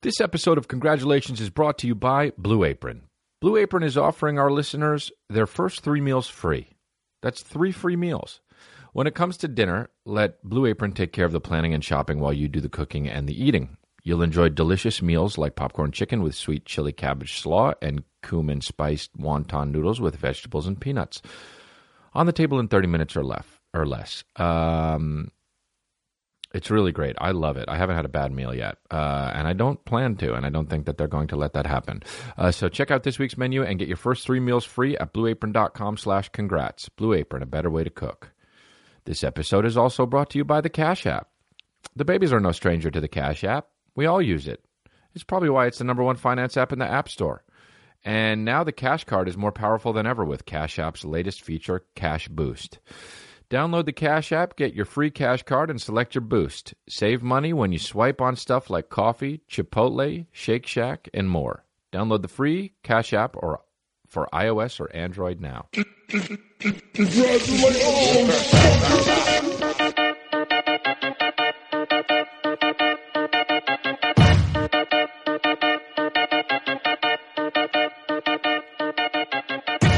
This episode of Congratulations is brought to you by Blue Apron. Blue Apron is offering our listeners their first three meals free. That's three free meals. When it comes to dinner, let Blue Apron take care of the planning and shopping while you do the cooking and the eating. You'll enjoy delicious meals like popcorn chicken with sweet chili cabbage slaw and cumin spiced wonton noodles with vegetables and peanuts. On the table in 30 minutes or less. Um, it's really great. I love it. I haven't had a bad meal yet, uh, and I don't plan to, and I don't think that they're going to let that happen. Uh, so check out this week's menu and get your first three meals free at blueapron.com slash congrats. Blue Apron, a better way to cook. This episode is also brought to you by the Cash App. The babies are no stranger to the Cash App. We all use it. It's probably why it's the number one finance app in the App Store. And now the Cash Card is more powerful than ever with Cash App's latest feature, Cash Boost. Download the Cash App, get your free Cash Card, and select your boost. Save money when you swipe on stuff like coffee, Chipotle, Shake Shack, and more. Download the free Cash App or for iOS or Android now.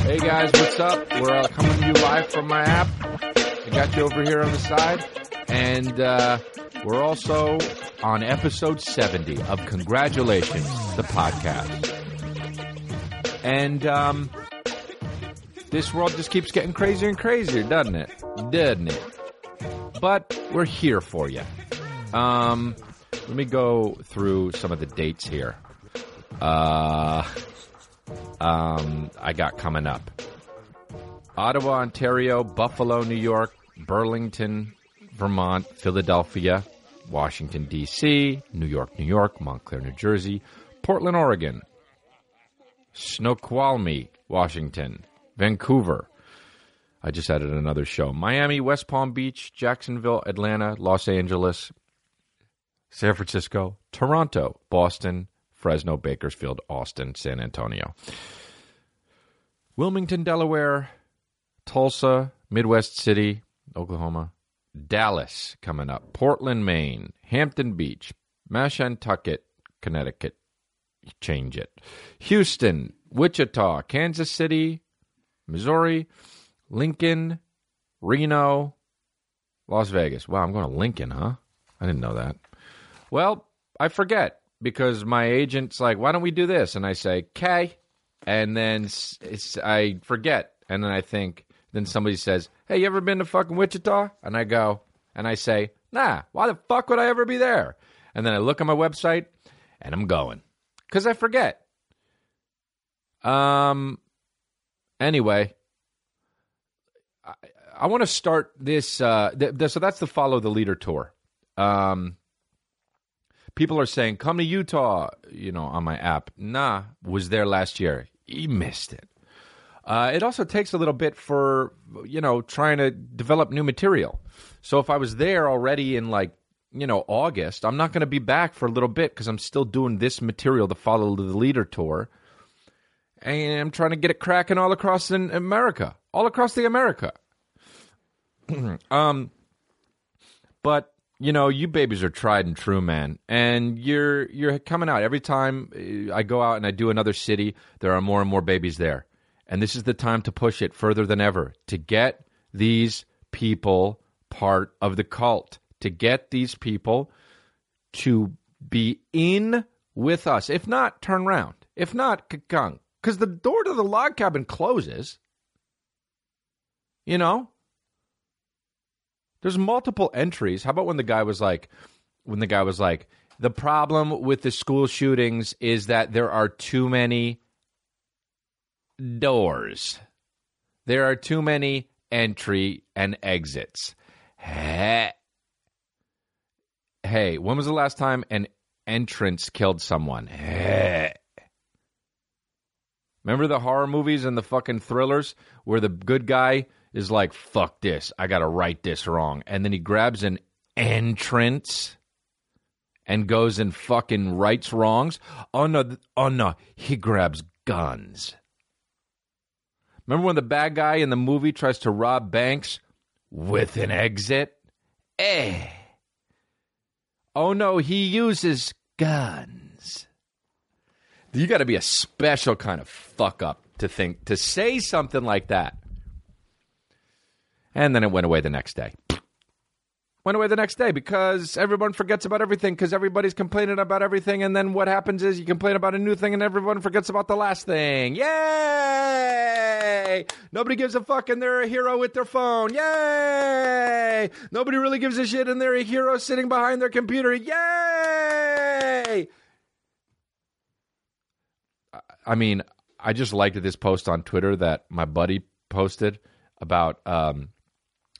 Hey guys, what's up? We're uh, coming to you live from my app. I got you over here on the side, and uh, we're also on episode 70 of Congratulations, the podcast. And um, this world just keeps getting crazier and crazier, doesn't it? Doesn't it? But we're here for you. Um, let me go through some of the dates here. Uh, um, I got coming up. Ottawa, Ontario, Buffalo, New York, Burlington, Vermont, Philadelphia, Washington, D.C., New York, New York, Montclair, New Jersey, Portland, Oregon, Snoqualmie, Washington, Vancouver. I just added another show. Miami, West Palm Beach, Jacksonville, Atlanta, Los Angeles, San Francisco, Toronto, Boston, Fresno, Bakersfield, Austin, San Antonio. Wilmington, Delaware, Tulsa, Midwest City, Oklahoma, Dallas coming up, Portland, Maine, Hampton Beach, Mashantucket, Connecticut, change it, Houston, Wichita, Kansas City, Missouri, Lincoln, Reno, Las Vegas. Wow, I'm going to Lincoln, huh? I didn't know that. Well, I forget because my agent's like, "Why don't we do this?" And I say, "Okay," and then I forget, and then I think, then somebody says, "Hey, you ever been to fucking Wichita?" And I go, and I say, "Nah, why the fuck would I ever be there?" And then I look on my website, and I'm going because I forget. Um. Anyway, I, I want to start this. Uh, th- th- so that's the follow the leader tour. Um people are saying come to utah you know on my app nah was there last year you missed it uh, it also takes a little bit for you know trying to develop new material so if i was there already in like you know august i'm not going to be back for a little bit because i'm still doing this material the follow the leader tour and i'm trying to get it cracking all across in america all across the america um but you know, you babies are tried and true, man. And you're you're coming out every time uh, I go out and I do another city. There are more and more babies there, and this is the time to push it further than ever to get these people part of the cult. To get these people to be in with us. If not, turn around. If not, kakung. Because the door to the log cabin closes. You know, there's multiple entries. How about when the guy was like, when the guy was like, the problem with the school shootings is that there are too many doors. There are too many entry and exits. Hey, when was the last time an entrance killed someone? Hey. Remember the horror movies and the fucking thrillers where the good guy is like, fuck this, I gotta right this wrong. And then he grabs an entrance and goes and fucking rights wrongs. Oh no, oh no, he grabs guns. Remember when the bad guy in the movie tries to rob banks with an exit? Eh. Oh no, he uses guns. You got to be a special kind of fuck up to think to say something like that. And then it went away the next day. Went away the next day because everyone forgets about everything because everybody's complaining about everything. And then what happens is you complain about a new thing and everyone forgets about the last thing. Yay! Nobody gives a fuck and they're a hero with their phone. Yay! Nobody really gives a shit and they're a hero sitting behind their computer. Yay! I mean, I just liked this post on Twitter that my buddy posted about um,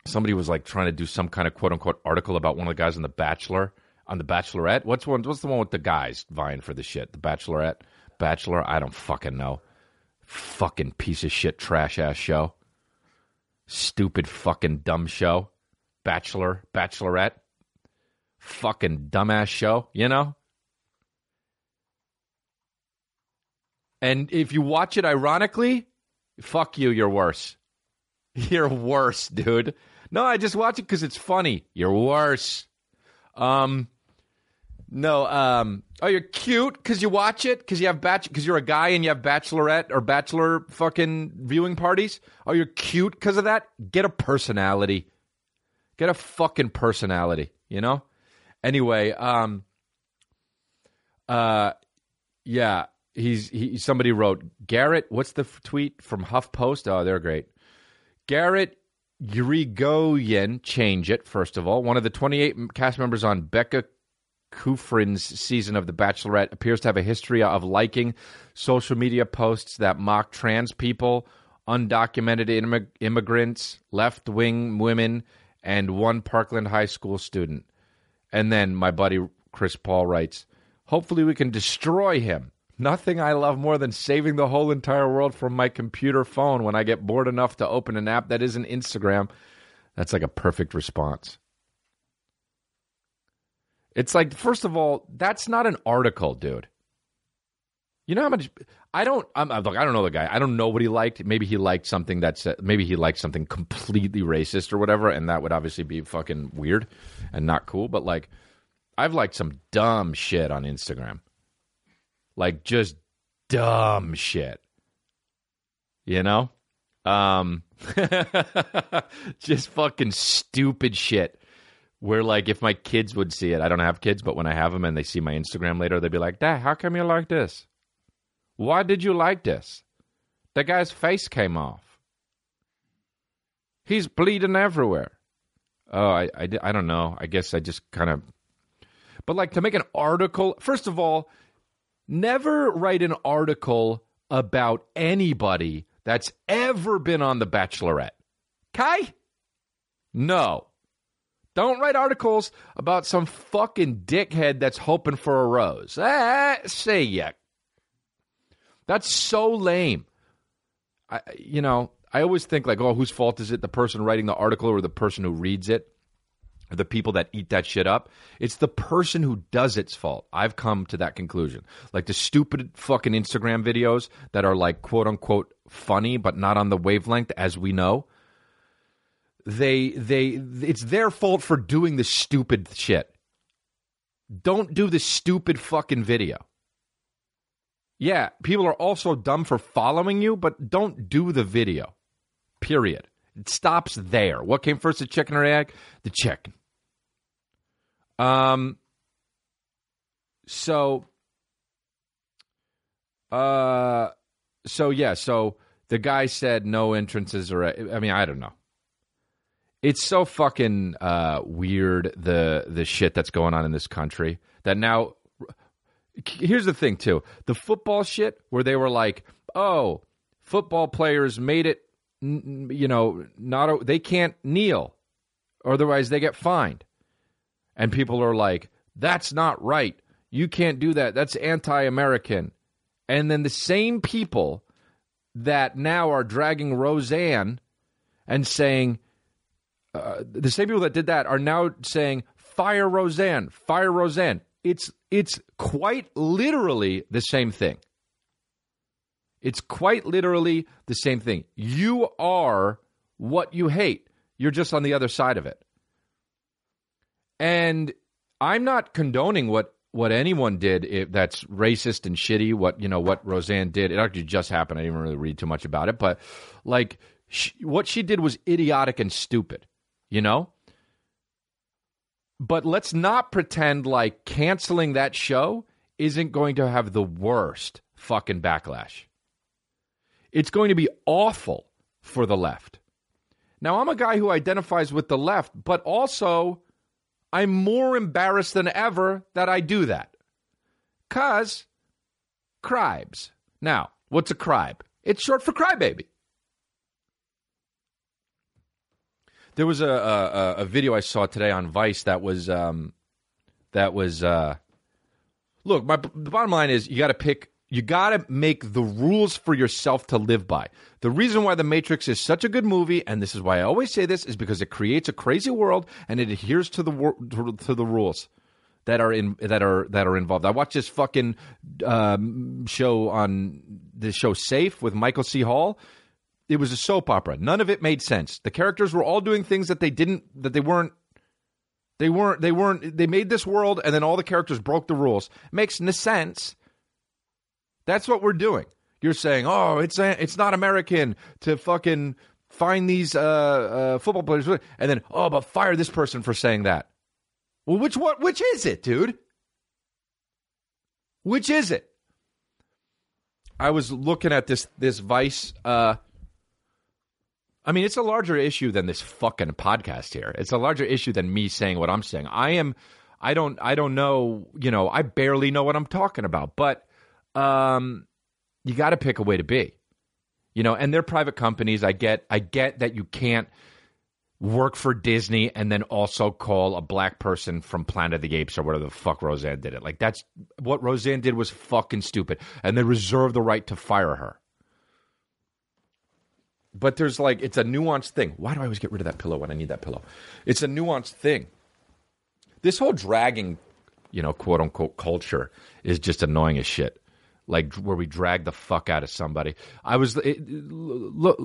somebody was like trying to do some kind of quote unquote article about one of the guys on The Bachelor on The Bachelorette. What's one? What's the one with the guys vying for the shit? The Bachelorette, Bachelor. I don't fucking know. Fucking piece of shit, trash ass show. Stupid fucking dumb show. Bachelor, Bachelorette. Fucking dumbass show. You know. And if you watch it ironically, fuck you, you're worse. You're worse, dude. No, I just watch it because it's funny. You're worse. Um, no. Um, oh, you're cute because you watch it because you have batch because you're a guy and you have bachelorette or bachelor fucking viewing parties. Oh, you're cute because of that. Get a personality. Get a fucking personality. You know. Anyway, um, uh, yeah. He's he. Somebody wrote Garrett. What's the f- tweet from HuffPost? Oh, they're great. Garrett Yrigoyen, change it, first of all. One of the 28 cast members on Becca Kufrin's season of The Bachelorette appears to have a history of liking social media posts that mock trans people, undocumented immig- immigrants, left wing women, and one Parkland High School student. And then my buddy Chris Paul writes, Hopefully we can destroy him. Nothing I love more than saving the whole entire world from my computer phone when I get bored enough to open an app that isn't Instagram. That's like a perfect response. It's like, first of all, that's not an article, dude. You know how much I don't. I'm, I'm, look, I don't know the guy. I don't know what he liked. Maybe he liked something that's uh, maybe he liked something completely racist or whatever, and that would obviously be fucking weird and not cool. But like, I've liked some dumb shit on Instagram like just dumb shit. You know? Um just fucking stupid shit. Where like if my kids would see it, I don't have kids, but when I have them and they see my Instagram later, they'd be like, "Dad, how come you like this? Why did you like this? The guy's face came off. He's bleeding everywhere." Oh, I, I, I don't know. I guess I just kind of. But like to make an article, first of all, Never write an article about anybody that's ever been on The Bachelorette. Okay? No. Don't write articles about some fucking dickhead that's hoping for a rose. Ah, say ya. That's so lame. I, you know, I always think like, oh, whose fault is it? The person writing the article or the person who reads it? The people that eat that shit up. It's the person who does it's fault. I've come to that conclusion. Like the stupid fucking Instagram videos that are like quote unquote funny but not on the wavelength as we know. They they it's their fault for doing the stupid shit. Don't do the stupid fucking video. Yeah, people are also dumb for following you, but don't do the video. Period. It stops there. What came first, the chicken or egg? The chicken. Um. So. Uh. So yeah. So the guy said no entrances or I mean I don't know. It's so fucking uh, weird the the shit that's going on in this country that now. Here's the thing too: the football shit where they were like, "Oh, football players made it, you know, not they can't kneel, otherwise they get fined." And people are like, that's not right. You can't do that. That's anti American. And then the same people that now are dragging Roseanne and saying, uh, the same people that did that are now saying, fire Roseanne, fire Roseanne. It's, it's quite literally the same thing. It's quite literally the same thing. You are what you hate. You're just on the other side of it. And I'm not condoning what what anyone did if that's racist and shitty. What you know, what Roseanne did. It actually just happened. I didn't really read too much about it, but like she, what she did was idiotic and stupid. You know. But let's not pretend like canceling that show isn't going to have the worst fucking backlash. It's going to be awful for the left. Now, I'm a guy who identifies with the left, but also I'm more embarrassed than ever that I do that. Because cribes. Now, what's a cribe? It's short for crybaby. There was a, a, a video I saw today on Vice that was um, that was uh, look. My the bottom line is you got to pick. You got to make the rules for yourself to live by. The reason why The Matrix is such a good movie, and this is why I always say this, is because it creates a crazy world and it adheres to the wor- to the rules that are in that are that are involved. I watched this fucking um, show on the show Safe with Michael C. Hall it was a soap opera. None of it made sense. The characters were all doing things that they didn't that they weren't they weren't they weren't they made this world and then all the characters broke the rules. It Makes no sense. That's what we're doing. You're saying, "Oh, it's a, it's not American to fucking find these uh, uh, football players," and then, "Oh, but fire this person for saying that." Well, which what which is it, dude? Which is it? I was looking at this this Vice uh, I mean, it's a larger issue than this fucking podcast here. It's a larger issue than me saying what I'm saying. I am, I don't, I don't know. You know, I barely know what I'm talking about. But um, you got to pick a way to be. You know, and they're private companies. I get, I get that you can't work for Disney and then also call a black person from Planet of the Apes or whatever the fuck Roseanne did it. Like that's what Roseanne did was fucking stupid, and they reserve the right to fire her but there's like it's a nuanced thing. Why do I always get rid of that pillow when I need that pillow? It's a nuanced thing. This whole dragging, you know, quote unquote culture is just annoying as shit. Like where we drag the fuck out of somebody. I was it, look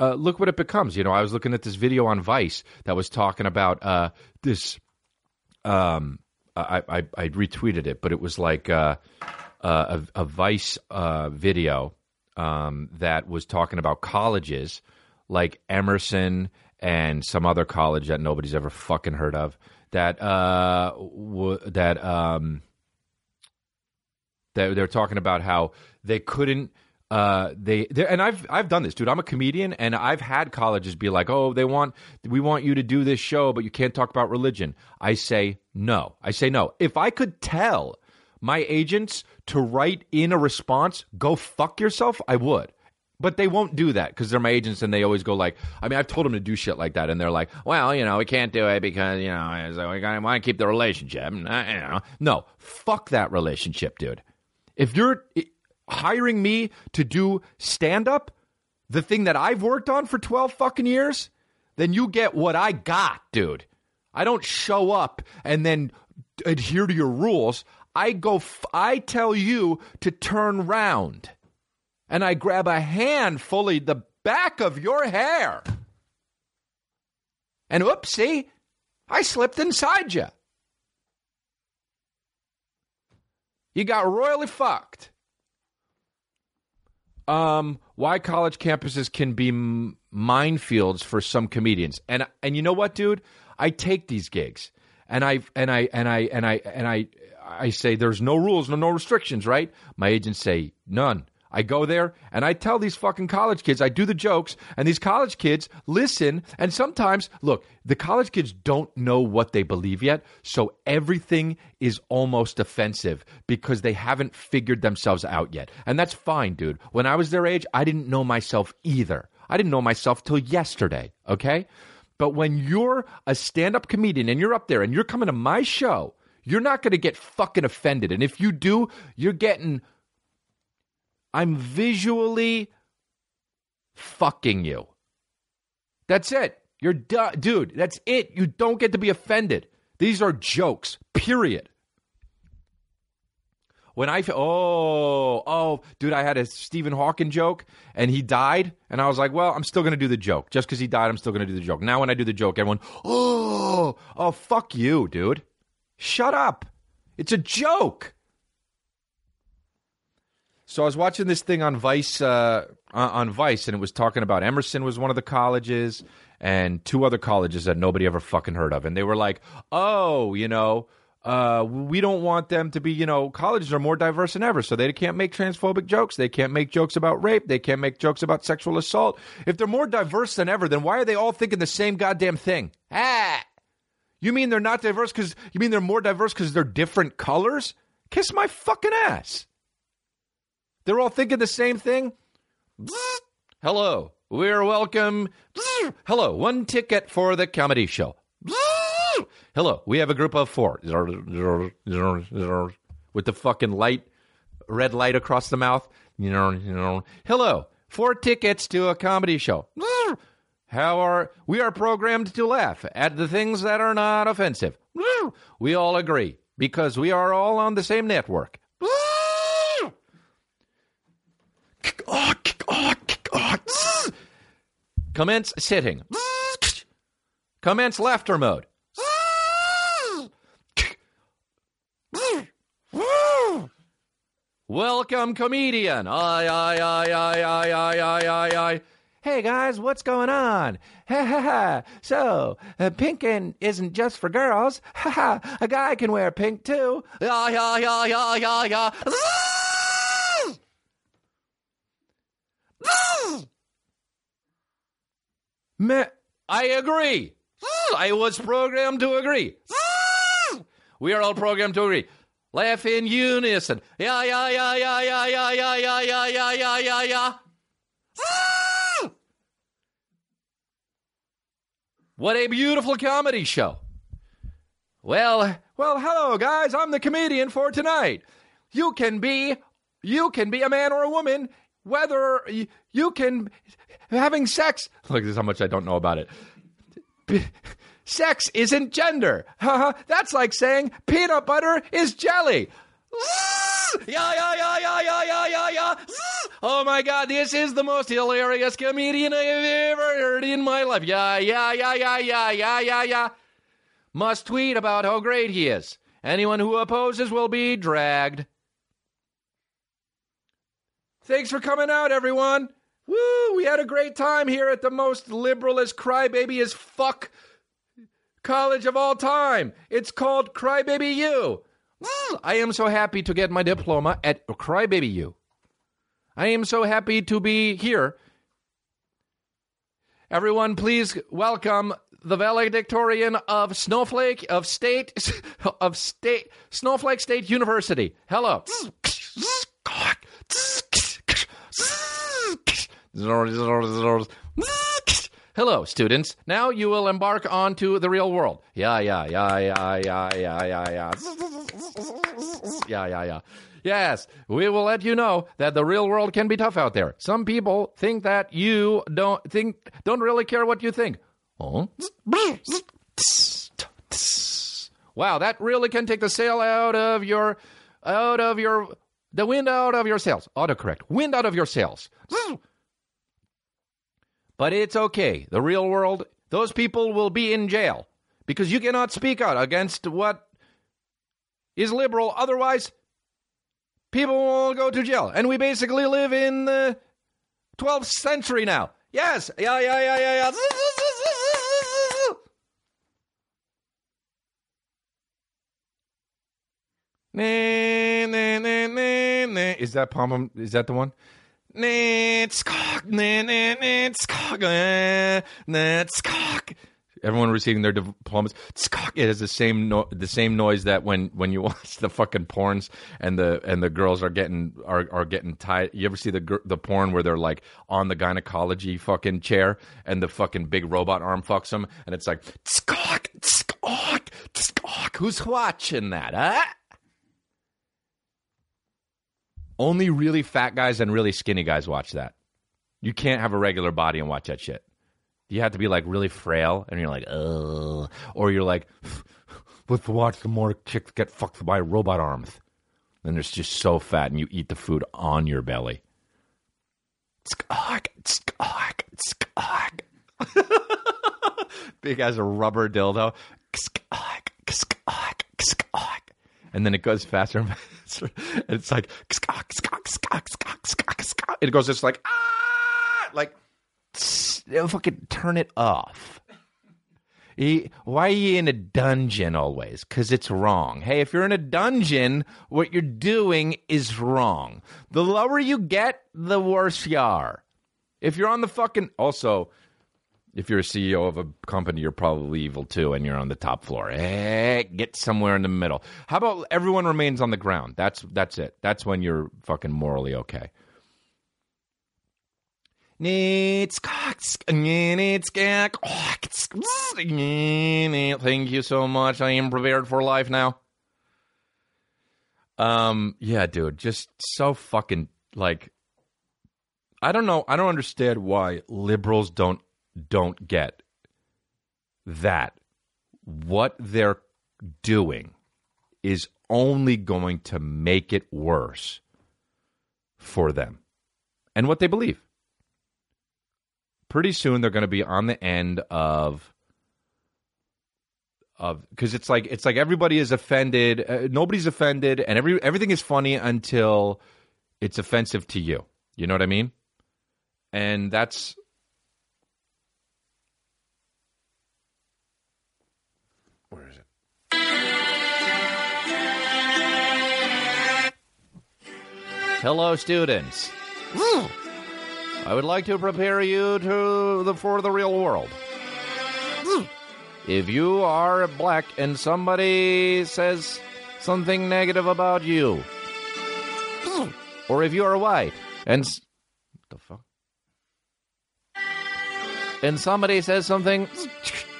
uh, look what it becomes. You know, I was looking at this video on Vice that was talking about uh, this. Um, I, I, I retweeted it, but it was like uh, uh a, a Vice uh, video um, that was talking about colleges like Emerson and some other college that nobody's ever fucking heard of that uh, w- that um, that they're talking about how they couldn't uh, they and I've I've done this, dude. I'm a comedian, and I've had colleges be like, "Oh, they want we want you to do this show, but you can't talk about religion." I say no. I say no. If I could tell my agents to write in a response, go fuck yourself, I would. But they won't do that because they're my agents and they always go like, I mean, I've told them to do shit like that and they're like, well, you know, we can't do it because, you know, we want to keep the relationship. No, fuck that relationship, dude. If you're eh, hiring me to do stand up, the thing that I've worked on for 12 fucking years, then you get what I got, dude. I don't show up and then adhere to your rules. I go, f- I tell you to turn round. And I grab a hand fully the back of your hair. And oopsie, I slipped inside you. You got royally fucked. Um, why college campuses can be m- minefields for some comedians, and and you know what, dude, I take these gigs, and I and I and I and I and I I say there's no rules, no no restrictions, right? My agents say none. I go there and I tell these fucking college kids, I do the jokes, and these college kids listen. And sometimes, look, the college kids don't know what they believe yet. So everything is almost offensive because they haven't figured themselves out yet. And that's fine, dude. When I was their age, I didn't know myself either. I didn't know myself till yesterday, okay? But when you're a stand up comedian and you're up there and you're coming to my show, you're not going to get fucking offended. And if you do, you're getting. I'm visually fucking you. That's it. You're du- dude. That's it. You don't get to be offended. These are jokes. Period. When I oh oh dude, I had a Stephen Hawking joke and he died, and I was like, well, I'm still gonna do the joke just because he died. I'm still gonna do the joke. Now when I do the joke, everyone oh oh fuck you, dude. Shut up. It's a joke. So I was watching this thing on Vice, uh, on Vice, and it was talking about Emerson was one of the colleges, and two other colleges that nobody ever fucking heard of, and they were like, "Oh, you know, uh, we don't want them to be, you know, colleges are more diverse than ever, so they can't make transphobic jokes. They can't make jokes about rape. They can't make jokes about sexual assault. If they're more diverse than ever, then why are they all thinking the same goddamn thing? Ah! You mean they're not diverse because you mean they're more diverse because they're different colors? Kiss my fucking ass. They're all thinking the same thing. Hello, we're welcome. Hello, one ticket for the comedy show. Hello, we have a group of four with the fucking light, red light across the mouth. Hello, four tickets to a comedy show. How are we are programmed to laugh at the things that are not offensive. We all agree because we are all on the same network. Commence sitting. Commence laughter mode. Welcome, comedian. Aye, aye, aye, aye, aye, aye, aye, aye, aye. Hey guys, what's going on? Ha ha ha. So, uh, pinking isn't just for girls. Ha ha. A guy can wear pink too. Yeah, yeah, yeah, yeah, yeah, yeah. Me- I agree. I was programmed to agree. We are all programmed to agree. Laugh in unison. Yeah, yeah, yeah, yeah, yeah, yeah, yeah, yeah, yeah, yeah, yeah, yeah, yeah. What a beautiful comedy show. Well, well, hello guys. I'm the comedian for tonight. You can be you can be a man or a woman whether you, can having sex. Look, this is how much I don't know about it. Sex isn't gender. That's like saying peanut butter is jelly. Yeah, yeah, yeah, yeah, yeah, yeah, yeah, yeah. Oh my God, this is the most hilarious comedian I've ever heard in my life. Yeah, yeah, yeah, yeah, yeah, yeah, yeah, yeah. Must tweet about how great he is. Anyone who opposes will be dragged. Thanks for coming out, everyone. Woo, we had a great time here at the most liberal as crybaby as fuck college of all time. It's called Crybaby U. I am so happy to get my diploma at Crybaby U. I am so happy to be here. Everyone, please welcome the valedictorian of Snowflake of State of State Snowflake State University. Hello. Hmm. Hello, students. Now you will embark onto the real world. Yeah, yeah, yeah, yeah, yeah, yeah, yeah, yeah. Yeah, yeah. Yes, we will let you know that the real world can be tough out there. Some people think that you don't think don't really care what you think. Oh. Wow, that really can take the sail out of your out of your the wind out of your sails. Autocorrect. Wind out of your sails. But it's okay. The real world, those people will be in jail because you cannot speak out against what is liberal. Otherwise, people will go to jail. And we basically live in the 12th century now. Yes. Yeah, yeah, yeah, yeah, yeah. Is that Palm? Is that the one? Everyone receiving their diplomas. It has the same no- the same noise that when, when you watch the fucking porns and the and the girls are getting are, are getting tied. You ever see the the porn where they're like on the gynecology fucking chair and the fucking big robot arm fucks them and it's like who's watching that? Huh? Only really fat guys and really skinny guys watch that. You can't have a regular body and watch that shit. You have to be like really frail and you're like, ugh. Or you're like, let's watch the more chicks get fucked by robot arms. And they're just so fat and you eat the food on your belly. Big as a rubber dildo. And then it goes faster and faster. And it's like, it goes just like, ah, like, fucking turn it off. Why are you in a dungeon always? Because it's wrong. Hey, if you're in a dungeon, what you're doing is wrong. The lower you get, the worse you are. If you're on the fucking. Also, if you're a CEO of a company, you're probably evil too, and you're on the top floor. Hey, get somewhere in the middle. How about everyone remains on the ground? That's that's it. That's when you're fucking morally okay. Thank you so much. I am prepared for life now. Um, yeah, dude, just so fucking like I don't know. I don't understand why liberals don't don't get that what they're doing is only going to make it worse for them and what they believe. Pretty soon they're going to be on the end of of because it's like it's like everybody is offended, uh, nobody's offended, and every everything is funny until it's offensive to you. You know what I mean? And that's Hello, students. Mm. I would like to prepare you to the for the real world. Mm. If you are black and somebody says something negative about you, mm. or if you are white and the fuck, and somebody says something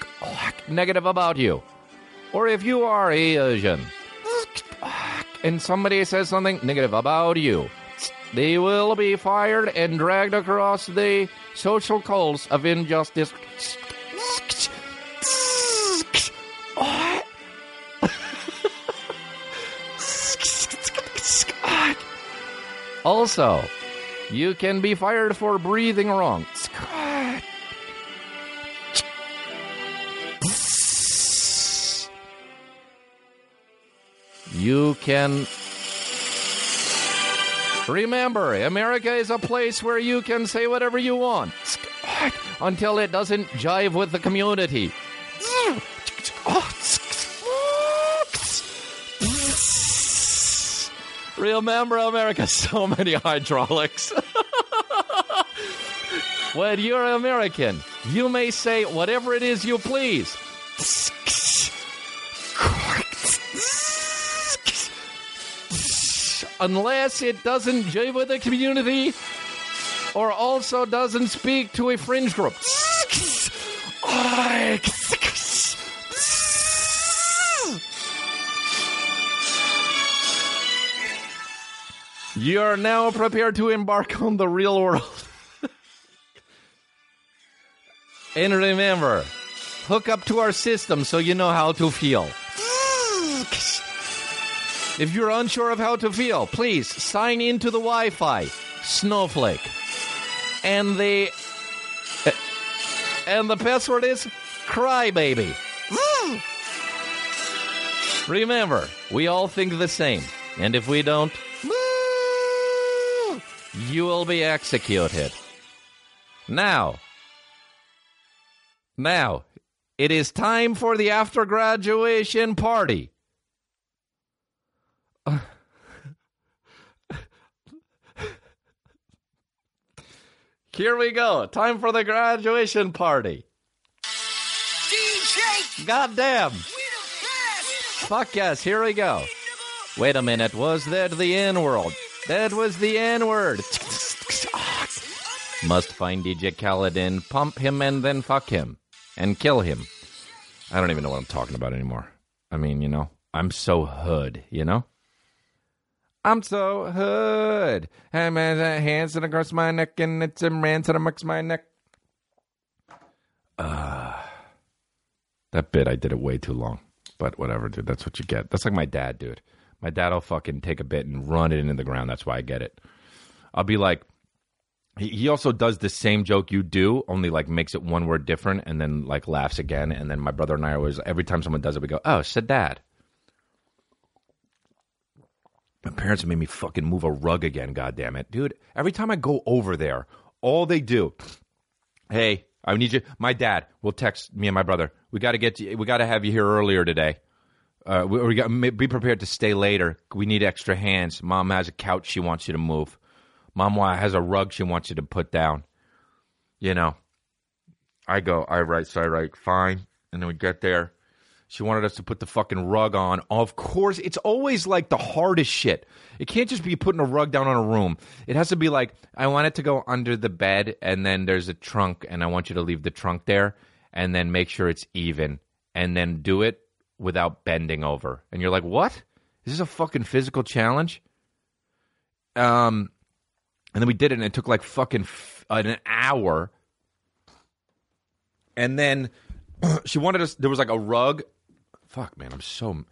negative about you, or if you are Asian and somebody says something negative about you, they will be fired and dragged across the social coals of injustice. also, you can be fired for breathing wrong. You can. Remember, America is a place where you can say whatever you want until it doesn't jive with the community. Remember, America, so many hydraulics. when you're American, you may say whatever it is you please. Unless it doesn't jive with the community or also doesn't speak to a fringe group. You are now prepared to embark on the real world. and remember, hook up to our system so you know how to feel. If you're unsure of how to feel, please sign into the Wi Fi, Snowflake. And the. Eh, and the password is Crybaby. Mm. Remember, we all think the same. And if we don't, mm, you will be executed. Now, now, it is time for the after graduation party. Here we go. Time for the graduation party. DJ! Goddamn. Fuck yes, here we go. Wait a minute, was that the N word? That was the N word. Must find DJ Khaled and pump him and then fuck him and kill him. I don't even know what I'm talking about anymore. I mean, you know, I'm so hood, you know? I'm so hood. I'm hands across my neck and it's a rancid amongst my neck. Uh, that bit, I did it way too long. But whatever, dude. That's what you get. That's like my dad, dude. My dad will fucking take a bit and run it into the ground. That's why I get it. I'll be like, he, he also does the same joke you do, only like makes it one word different and then like laughs again. And then my brother and I always, every time someone does it, we go, oh, said dad. My parents made me fucking move a rug again, God damn it, Dude, every time I go over there, all they do, hey, I need you. My dad will text me and my brother. We got to get you, we got to have you here earlier today. Uh, we, we got be prepared to stay later. We need extra hands. Mom has a couch she wants you to move. Mom has a rug she wants you to put down. You know, I go, I write, so I write, fine. And then we get there. She wanted us to put the fucking rug on. Of course, it's always like the hardest shit. It can't just be putting a rug down on a room. It has to be like, I want it to go under the bed, and then there's a trunk, and I want you to leave the trunk there, and then make sure it's even, and then do it without bending over. And you're like, what? Is this a fucking physical challenge? Um, and then we did it, and it took like fucking f- an hour. And then she wanted us. There was like a rug fuck, man, I'm so.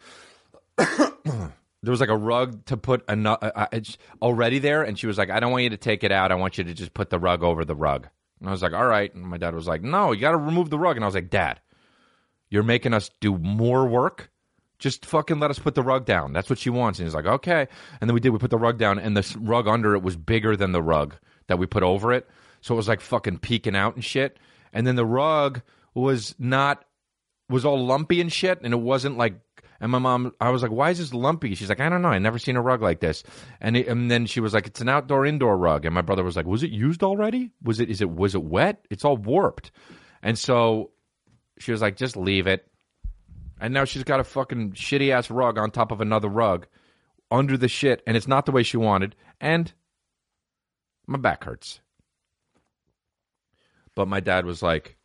there was like a rug to put another uh, uh already there, and she was like, "I don't want you to take it out. I want you to just put the rug over the rug." And I was like, "All right." And my dad was like, "No, you got to remove the rug." And I was like, "Dad, you're making us do more work. Just fucking let us put the rug down. That's what she wants." And he's like, "Okay." And then we did. We put the rug down, and the rug under it was bigger than the rug that we put over it, so it was like fucking peeking out and shit. And then the rug was not was all lumpy and shit, and it wasn't like. And my mom, I was like, "Why is this lumpy?" She's like, "I don't know. I never seen a rug like this." And it, and then she was like, "It's an outdoor indoor rug." And my brother was like, "Was it used already? Was it? Is it? Was it wet? It's all warped." And so she was like, "Just leave it." And now she's got a fucking shitty ass rug on top of another rug under the shit, and it's not the way she wanted. And my back hurts. But my dad was like,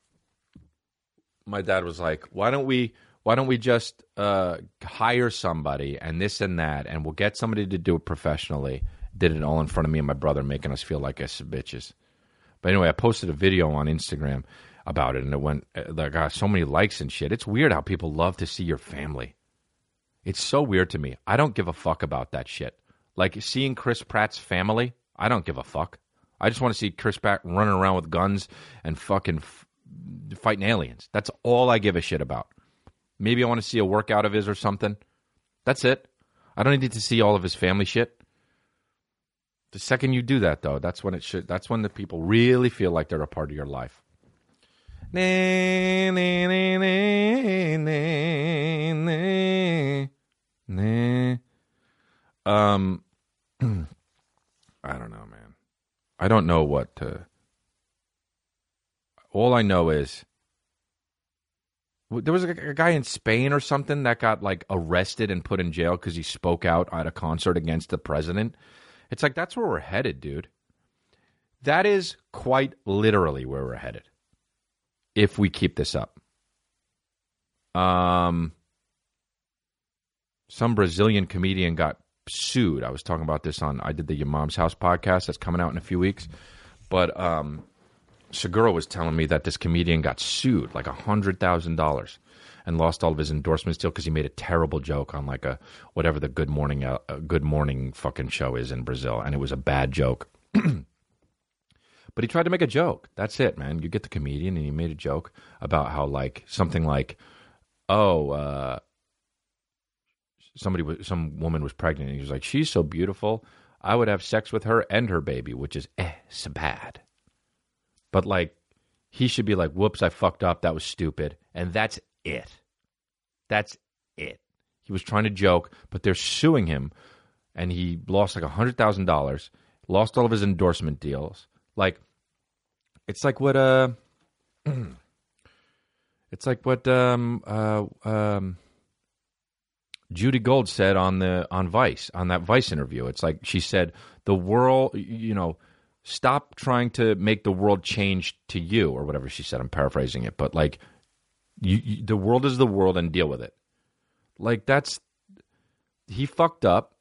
my dad was like, "Why don't we? Why don't we just uh, hire somebody and this and that, and we'll get somebody to do it professionally." Did it all in front of me and my brother, making us feel like us bitches. But anyway, I posted a video on Instagram about it, and it went like got so many likes and shit. It's weird how people love to see your family. It's so weird to me. I don't give a fuck about that shit. Like seeing Chris Pratt's family, I don't give a fuck. I just want to see Chris Pratt running around with guns and fucking fighting aliens. That's all I give a shit about. Maybe I want to see a workout of his or something. That's it. I don't need to see all of his family shit. The second you do that, though, that's when it should. That's when the people really feel like they're a part of your life. Nah, nah, um, I don't know, man. I don't know what to all I know is there was a, a, guy in Spain or something that got like arrested and put in jail because he spoke out at a concert against the president. It's like that's where we're headed, dude. That is quite literally where we're headed if we keep this up. Um, some Brazilian comedian got sued. I was talking about this on I did the Your Mom's House podcast that's coming out in a few weeks, but um Segura was telling me that this comedian got sued like hundred thousand dollars and lost all of his endorsements deal because he made a terrible joke on like a whatever the Good Morning uh, Good Morning fucking show is in Brazil, and it was a bad joke. but he tried to make a joke. That's it, man. You get the comedian, and he made a joke about how like something like, oh, uh, somebody was some woman was pregnant, and he was like, she's so beautiful. I would have sex with her and her baby, which is eh, so bad. But like, he should be like, whoops, I fucked up. That was stupid. And that's it. That's it. He was trying to joke, but they're suing him. And he lost like a $100,000, lost all of his endorsement deals. Like, it's like what, uh, it's like what, um, uh, um, Judy Gold said on the on Vice on that Vice interview. It's like she said the world, you know, stop trying to make the world change to you or whatever she said i'm paraphrasing it but like you, you, the world is the world and deal with it. Like that's he fucked up.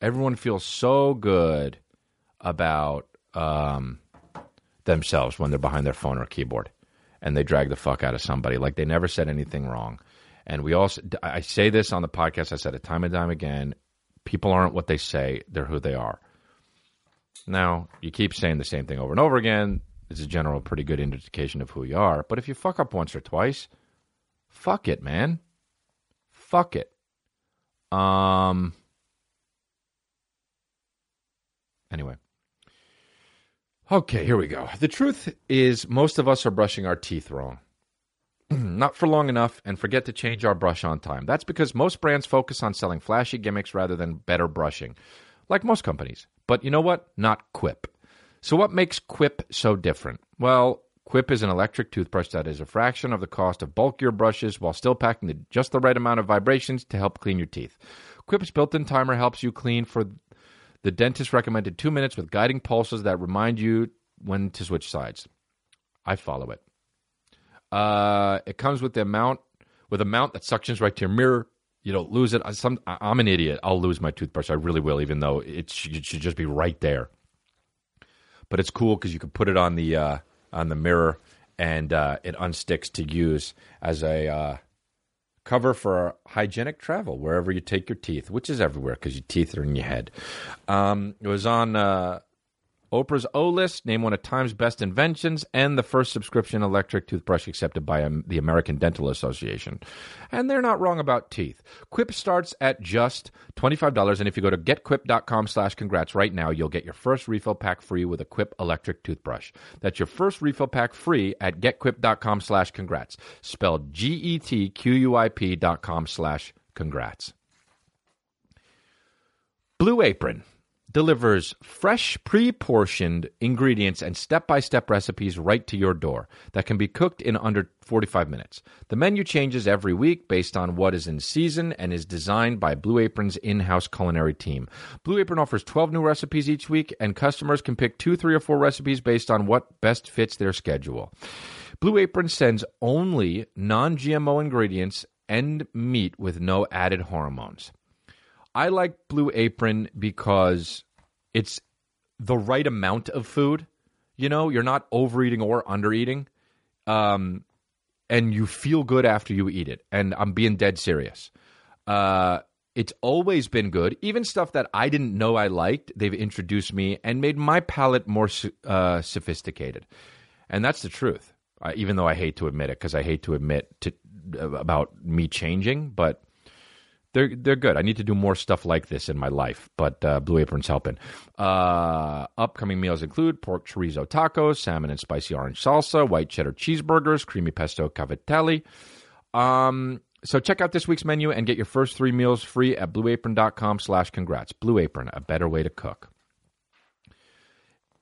Everyone feels so good about um, themselves when they're behind their phone or keyboard and they drag the fuck out of somebody. Like they never said anything wrong. And we also i say this on the podcast i said it time and time again people aren't what they say they're who they are now, you keep saying the same thing over and over again. It's a general pretty good indication of who you are. But if you fuck up once or twice, fuck it, man. Fuck it. Um Anyway. Okay, here we go. The truth is most of us are brushing our teeth wrong. Not for long enough and forget to change our brush on time. That's because most brands focus on selling flashy gimmicks rather than better brushing like most companies. But you know what? Not Quip. So, what makes Quip so different? Well, Quip is an electric toothbrush that is a fraction of the cost of bulkier brushes while still packing the, just the right amount of vibrations to help clean your teeth. Quip's built in timer helps you clean for the dentist recommended two minutes with guiding pulses that remind you when to switch sides. I follow it. Uh, it comes with the amount with a mount that suctions right to your mirror. You don't lose it. I, some, I'm an idiot. I'll lose my toothbrush. I really will, even though it should, it should just be right there. But it's cool because you can put it on the uh, on the mirror and uh, it unsticks to use as a uh, cover for hygienic travel wherever you take your teeth, which is everywhere because your teeth are in your head. Um, it was on uh, Oprah's O List, named one of Time's best inventions, and the first subscription electric toothbrush accepted by the American Dental Association. And they're not wrong about teeth. Quip starts at just $25, and if you go to getquip.com slash congrats right now, you'll get your first refill pack free with a Quip electric toothbrush. That's your first refill pack free at getquip.com slash congrats. Spelled G-E-T-Q-U-I-P dot com slash congrats. Blue Apron delivers fresh, pre portioned ingredients and step by step recipes right to your door that can be cooked in under 45 minutes. The menu changes every week based on what is in season and is designed by Blue Apron's in house culinary team. Blue Apron offers 12 new recipes each week, and customers can pick two, three, or four recipes based on what best fits their schedule. Blue Apron sends only non GMO ingredients and meat with no added hormones. I like Blue Apron because it's the right amount of food. You know, you're not overeating or undereating. Um, and you feel good after you eat it. And I'm being dead serious. Uh, it's always been good. Even stuff that I didn't know I liked, they've introduced me and made my palate more uh, sophisticated. And that's the truth. Uh, even though I hate to admit it, because I hate to admit to, about me changing, but they're they're good. I need to do more stuff like this in my life, but uh, Blue Apron's helping. Uh, upcoming meals include pork chorizo tacos, salmon and spicy orange salsa, white cheddar cheeseburgers, creamy pesto cavatelli. Um, so check out this week's menu and get your first three meals free at blueapron.com slash congrats. Blue Apron, a better way to cook.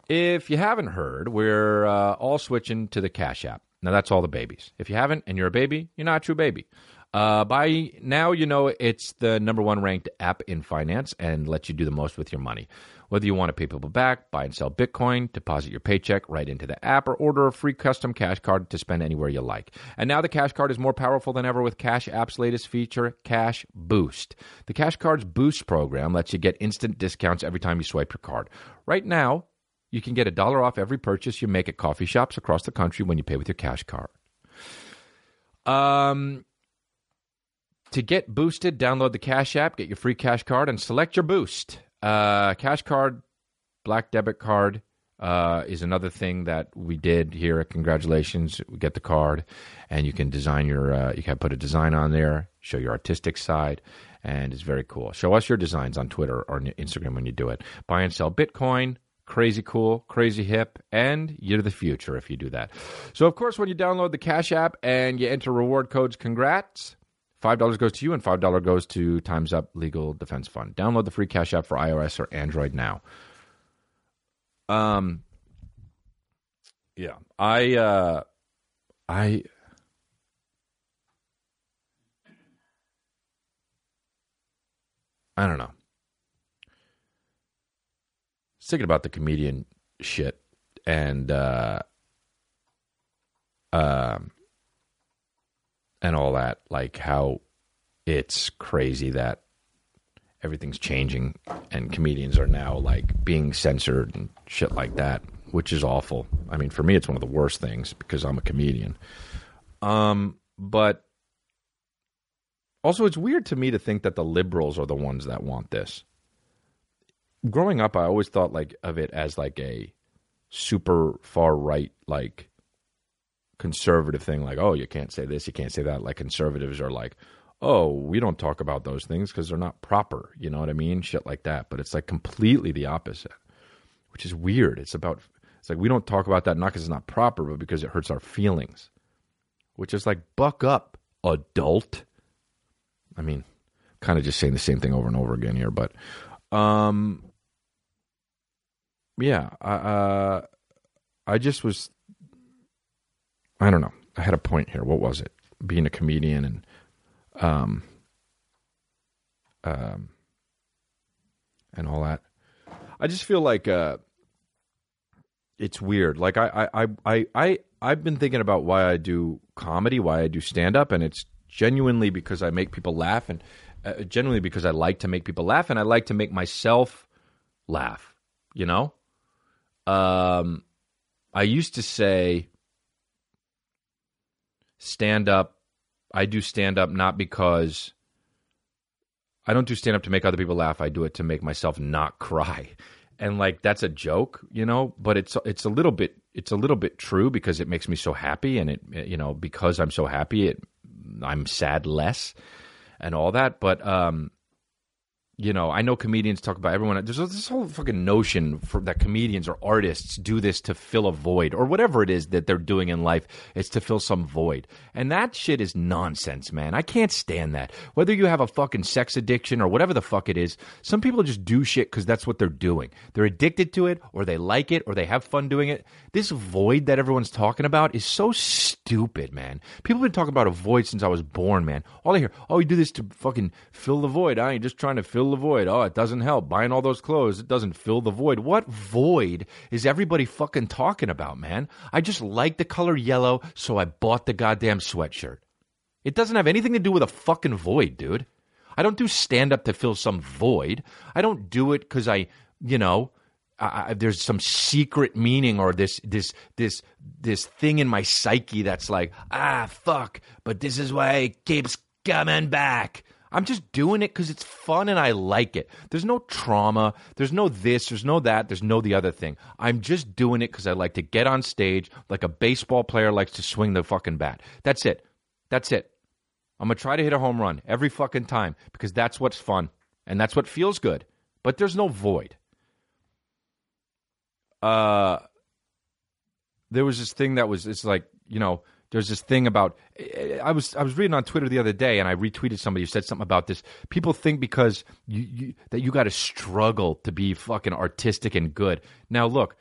If you haven't heard, we're uh, all switching to the Cash App. Now, that's all the babies. If you haven't and you're a baby, you're not a true baby. Uh, by now, you know it's the number one ranked app in finance and lets you do the most with your money. Whether you want to pay people back, buy and sell Bitcoin, deposit your paycheck right into the app, or order a free custom cash card to spend anywhere you like. And now the cash card is more powerful than ever with Cash App's latest feature, Cash Boost. The Cash Card's Boost program lets you get instant discounts every time you swipe your card. Right now, you can get a dollar off every purchase you make at coffee shops across the country when you pay with your cash card. Um, to get boosted, download the Cash App, get your free cash card, and select your boost. Uh, cash card, black debit card uh, is another thing that we did here. Congratulations, we get the card, and you can design your. Uh, you can put a design on there, show your artistic side, and it's very cool. Show us your designs on Twitter or Instagram when you do it. Buy and sell Bitcoin. Crazy cool, crazy hip, and you're the future if you do that. So, of course, when you download the Cash App and you enter reward codes, congrats $5 goes to you and $5 goes to Time's Up Legal Defense Fund. Download the free Cash App for iOS or Android now. Um yeah, I uh I I don't know. I was thinking about the comedian shit and uh um and all that, like how it's crazy that everything's changing and comedians are now like being censored and shit like that, which is awful. I mean, for me, it's one of the worst things because I'm a comedian. Um, but also, it's weird to me to think that the liberals are the ones that want this. Growing up, I always thought like of it as like a super far right, like conservative thing like oh you can't say this you can't say that like conservatives are like oh we don't talk about those things because they're not proper you know what i mean shit like that but it's like completely the opposite which is weird. It's about it's like we don't talk about that not because it's not proper, but because it hurts our feelings. Which is like buck up, adult. I mean, kind of just saying the same thing over and over again here, but um, yeah, I uh, I just was. I don't know. I had a point here. What was it? Being a comedian and um, um, and all that. I just feel like uh, it's weird. Like I, I, I, I, I've been thinking about why I do comedy, why I do stand up, and it's genuinely because I make people laugh, and uh, genuinely because I like to make people laugh, and I like to make myself laugh. You know, um, I used to say stand up. I do stand up not because I don't do stand up to make other people laugh. I do it to make myself not cry. And like that's a joke, you know, but it's it's a little bit it's a little bit true because it makes me so happy and it you know, because I'm so happy it I'm sad less and all that, but um you know, I know comedians talk about everyone. There's this whole fucking notion for, that comedians or artists do this to fill a void or whatever it is that they're doing in life. It's to fill some void. And that shit is nonsense, man. I can't stand that. Whether you have a fucking sex addiction or whatever the fuck it is, some people just do shit because that's what they're doing. They're addicted to it or they like it or they have fun doing it. This void that everyone's talking about is so stupid, man. People have been talking about a void since I was born, man. All I hear, oh, you do this to fucking fill the void. I ain't just trying to fill the void. Oh, it doesn't help. Buying all those clothes, it doesn't fill the void. What void is everybody fucking talking about, man? I just like the color yellow, so I bought the goddamn sweatshirt. It doesn't have anything to do with a fucking void, dude. I don't do stand up to fill some void. I don't do it because I, you know, I, there's some secret meaning or this this this this thing in my psyche that's like ah fuck, but this is why it keeps coming back. I'm just doing it because it's fun and I like it. There's no trauma. There's no this. There's no that. There's no the other thing. I'm just doing it because I like to get on stage like a baseball player likes to swing the fucking bat. That's it. That's it. I'm going to try to hit a home run every fucking time because that's what's fun and that's what feels good. But there's no void. Uh, there was this thing that was, it's like, you know, there's this thing about I was I was reading on Twitter the other day and I retweeted somebody who said something about this. People think because you, you that you got to struggle to be fucking artistic and good. Now look,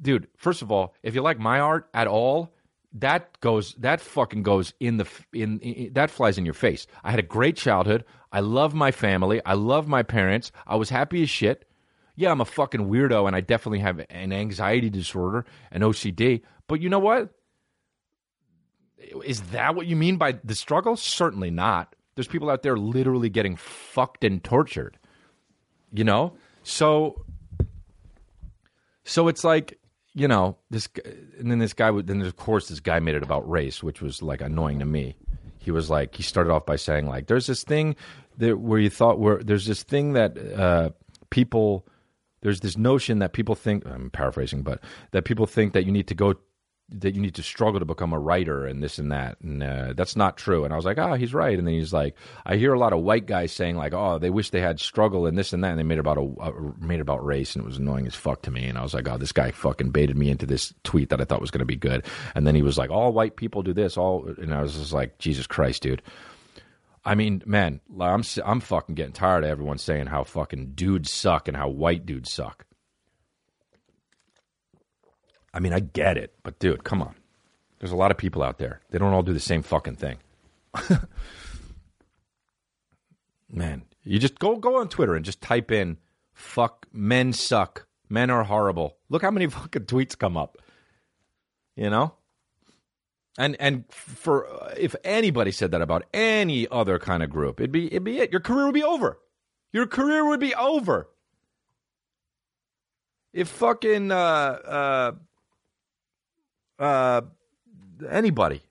dude, first of all, if you like my art at all, that goes that fucking goes in the in, in, that flies in your face. I had a great childhood. I love my family. I love my parents. I was happy as shit. Yeah, I'm a fucking weirdo and I definitely have an anxiety disorder and OCD, but you know what? Is that what you mean by the struggle? Certainly not. There's people out there literally getting fucked and tortured. You know? So so it's like, you know, this and then this guy would then of course this guy made it about race, which was like annoying to me. He was like he started off by saying like there's this thing that where you thought where there's this thing that uh, people there's this notion that people think I'm paraphrasing, but that people think that you need to go that you need to struggle to become a writer and this and that and uh, that's not true. And i was like oh he's right. And then he's like i hear a lot of white guys saying like oh they wish they had struggle and this and that and they made about a, a made about race and it was annoying as fuck to me. And i was like oh this guy fucking baited me into this tweet that i thought was going to be good. And then he was like all white people do this all and i was just like jesus christ dude. I mean, man, I'm I'm fucking getting tired of everyone saying how fucking dudes suck and how white dudes suck. I mean, I get it, but dude, come on. There's a lot of people out there. They don't all do the same fucking thing. Man, you just go go on Twitter and just type in "fuck men suck, men are horrible." Look how many fucking tweets come up. You know, and and for if anybody said that about any other kind of group, it'd be it'd be it. Your career would be over. Your career would be over. If fucking uh, uh, uh, anybody.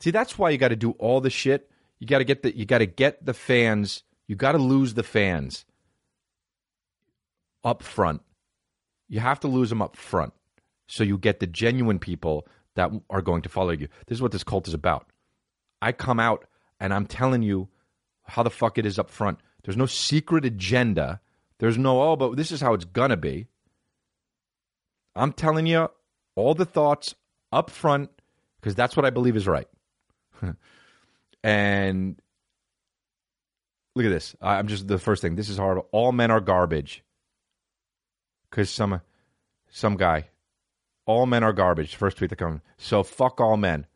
See, that's why you got to do all the shit. You got to get the you got to get the fans. You got to lose the fans up front. You have to lose them up front, so you get the genuine people that are going to follow you. This is what this cult is about. I come out and I'm telling you how the fuck it is up front. There's no secret agenda. There's no oh, but this is how it's gonna be. I'm telling you all the thoughts up front because that's what I believe is right. and look at this. I'm just the first thing. This is hard. All men are garbage. Because some some guy, all men are garbage. First tweet that comes. So fuck all men.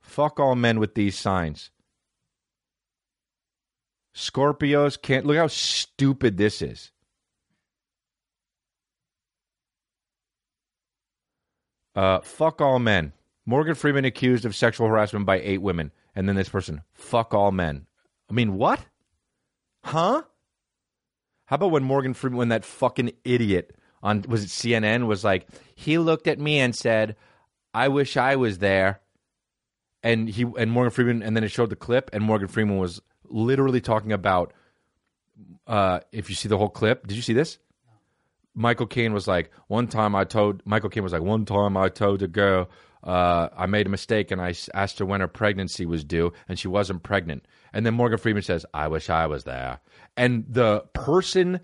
Fuck all men with these signs. Scorpios can't look how stupid this is. Uh, fuck all men. Morgan Freeman accused of sexual harassment by eight women. And then this person, fuck all men. I mean, what? Huh? How about when Morgan Freeman, when that fucking idiot on, was it CNN, was like, he looked at me and said, I wish I was there. And he, and Morgan Freeman, and then it showed the clip, and Morgan Freeman was literally talking about, uh, if you see the whole clip, did you see this? Michael Caine was like, one time I told Michael Caine was like, one time I told a girl uh, I made a mistake and I asked her when her pregnancy was due and she wasn't pregnant. And then Morgan Freeman says, I wish I was there. And the person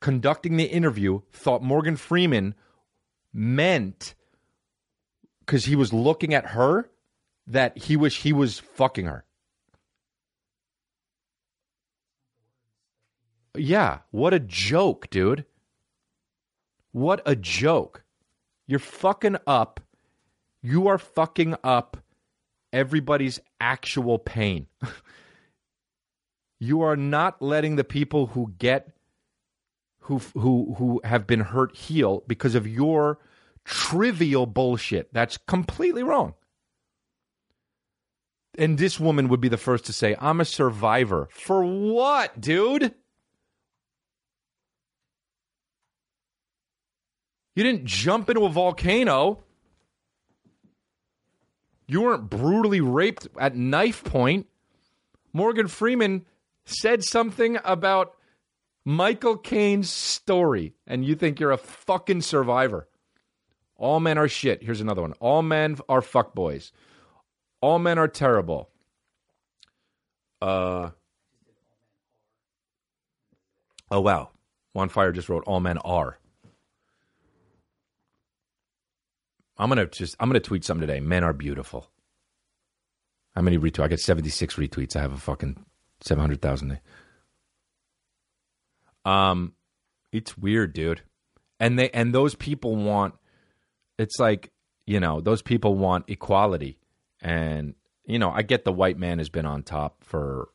conducting the interview thought Morgan Freeman meant because he was looking at her that he wish he was fucking her. Yeah, what a joke, dude. What a joke. You're fucking up. You are fucking up everybody's actual pain. you are not letting the people who get who who who have been hurt heal because of your trivial bullshit. That's completely wrong. And this woman would be the first to say, "I'm a survivor." For what, dude? You didn't jump into a volcano. You weren't brutally raped at knife point. Morgan Freeman said something about Michael Caine's story, and you think you're a fucking survivor. All men are shit. Here's another one. All men are fuckboys. All men are terrible. Uh. Oh wow. One fire just wrote all men are. I'm gonna just I'm gonna tweet something today. Men are beautiful. How many retweets? I get 76 retweets. I have a fucking 700,000. Um, it's weird, dude. And they and those people want. It's like you know those people want equality, and you know I get the white man has been on top for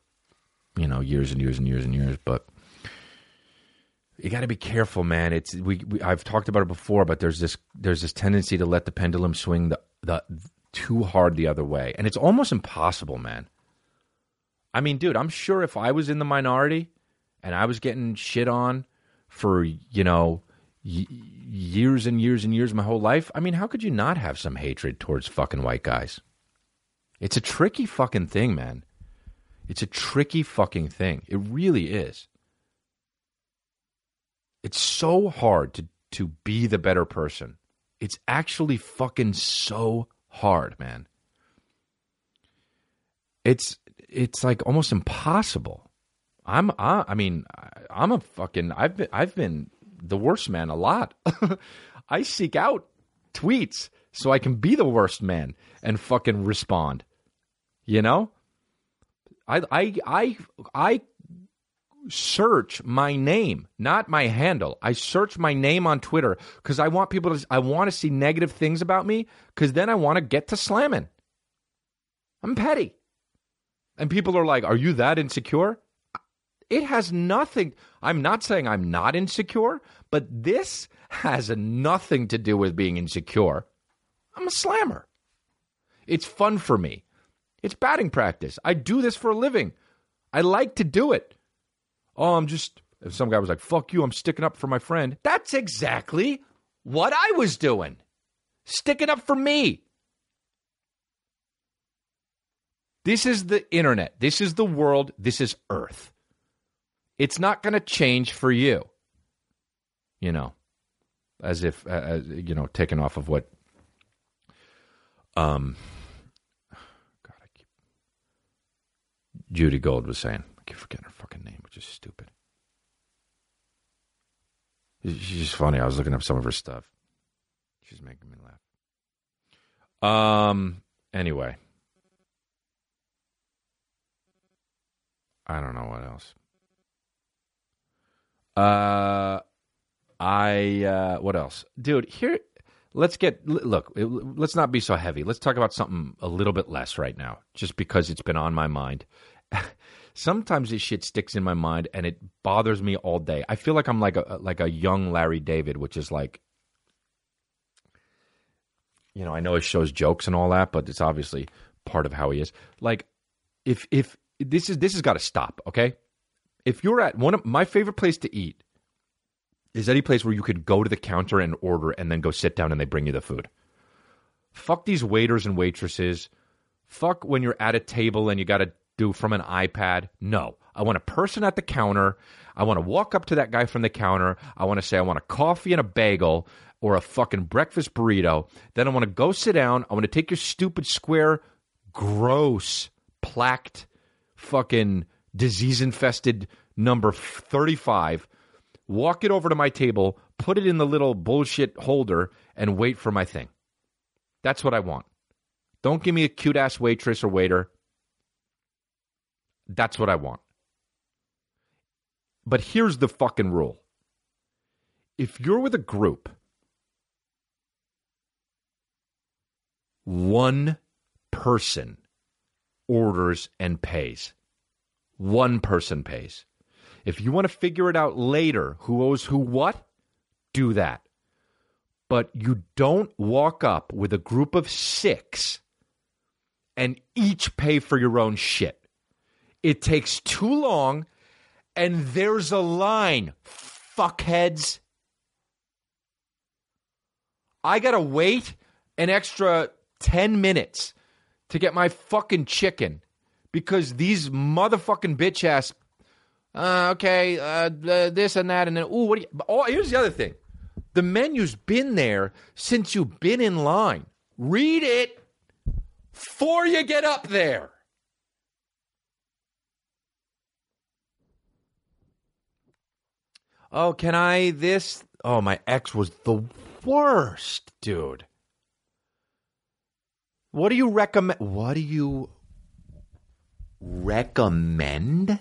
you know years and years and years and years, but you got to be careful, man. It's we, we, I've talked about it before, but there's this there's this tendency to let the pendulum swing the the too hard the other way, and it's almost impossible, man. I mean, dude, I'm sure if I was in the minority and I was getting shit on for you know y- years and years and years my whole life, I mean, how could you not have some hatred towards fucking white guys? It's a tricky fucking thing, man. It's a tricky fucking thing. It really is. It's so hard to to be the better person. It's actually fucking so hard, man. It's it's like almost impossible. I'm I, I mean I'm a fucking I've been I've been the worst man a lot. I seek out tweets so I can be the worst man and fucking respond. You know? I I I I search my name, not my handle. I search my name on Twitter because I want people to, I want to see negative things about me because then I want to get to slamming. I'm petty. And people are like, Are you that insecure? It has nothing. I'm not saying I'm not insecure, but this has nothing to do with being insecure. I'm a slammer. It's fun for me. It's batting practice. I do this for a living. I like to do it. Oh, I'm just, if some guy was like, fuck you, I'm sticking up for my friend. That's exactly what I was doing. Sticking up for me. This is the internet. This is the world. This is Earth. It's not going to change for you. You know, as if, you know, taken off of what, um, God, I keep, Judy Gold was saying. Keep forgetting her fucking name, which is stupid. She's funny. I was looking up some of her stuff. She's making me laugh. Um. Anyway, I don't know what else. Uh, I uh, what else, dude? Here, let's get look. Let's not be so heavy. Let's talk about something a little bit less right now, just because it's been on my mind. Sometimes this shit sticks in my mind and it bothers me all day. I feel like I'm like a like a young Larry David, which is like, you know, I know he shows jokes and all that, but it's obviously part of how he is. Like, if if this is this has got to stop, okay? If you're at one of my favorite place to eat is any place where you could go to the counter and order and then go sit down and they bring you the food. Fuck these waiters and waitresses. Fuck when you're at a table and you got to do from an iPad. No. I want a person at the counter. I want to walk up to that guy from the counter. I want to say, I want a coffee and a bagel or a fucking breakfast burrito. Then I want to go sit down. I want to take your stupid square, gross, plaqued, fucking disease infested number 35 walk it over to my table, put it in the little bullshit holder, and wait for my thing. That's what I want. Don't give me a cute ass waitress or waiter. That's what I want. But here's the fucking rule if you're with a group, one person orders and pays. One person pays. If you want to figure it out later, who owes who what, do that. But you don't walk up with a group of six and each pay for your own shit. It takes too long, and there's a line, fuckheads. I gotta wait an extra 10 minutes to get my fucking chicken because these motherfucking bitch ass uh, okay, uh, this and that, and then, ooh, what do you, oh, here's the other thing. The menu's been there since you've been in line. Read it before you get up there. Oh, can I this? Oh, my ex was the worst, dude. What do you recommend? What do you recommend?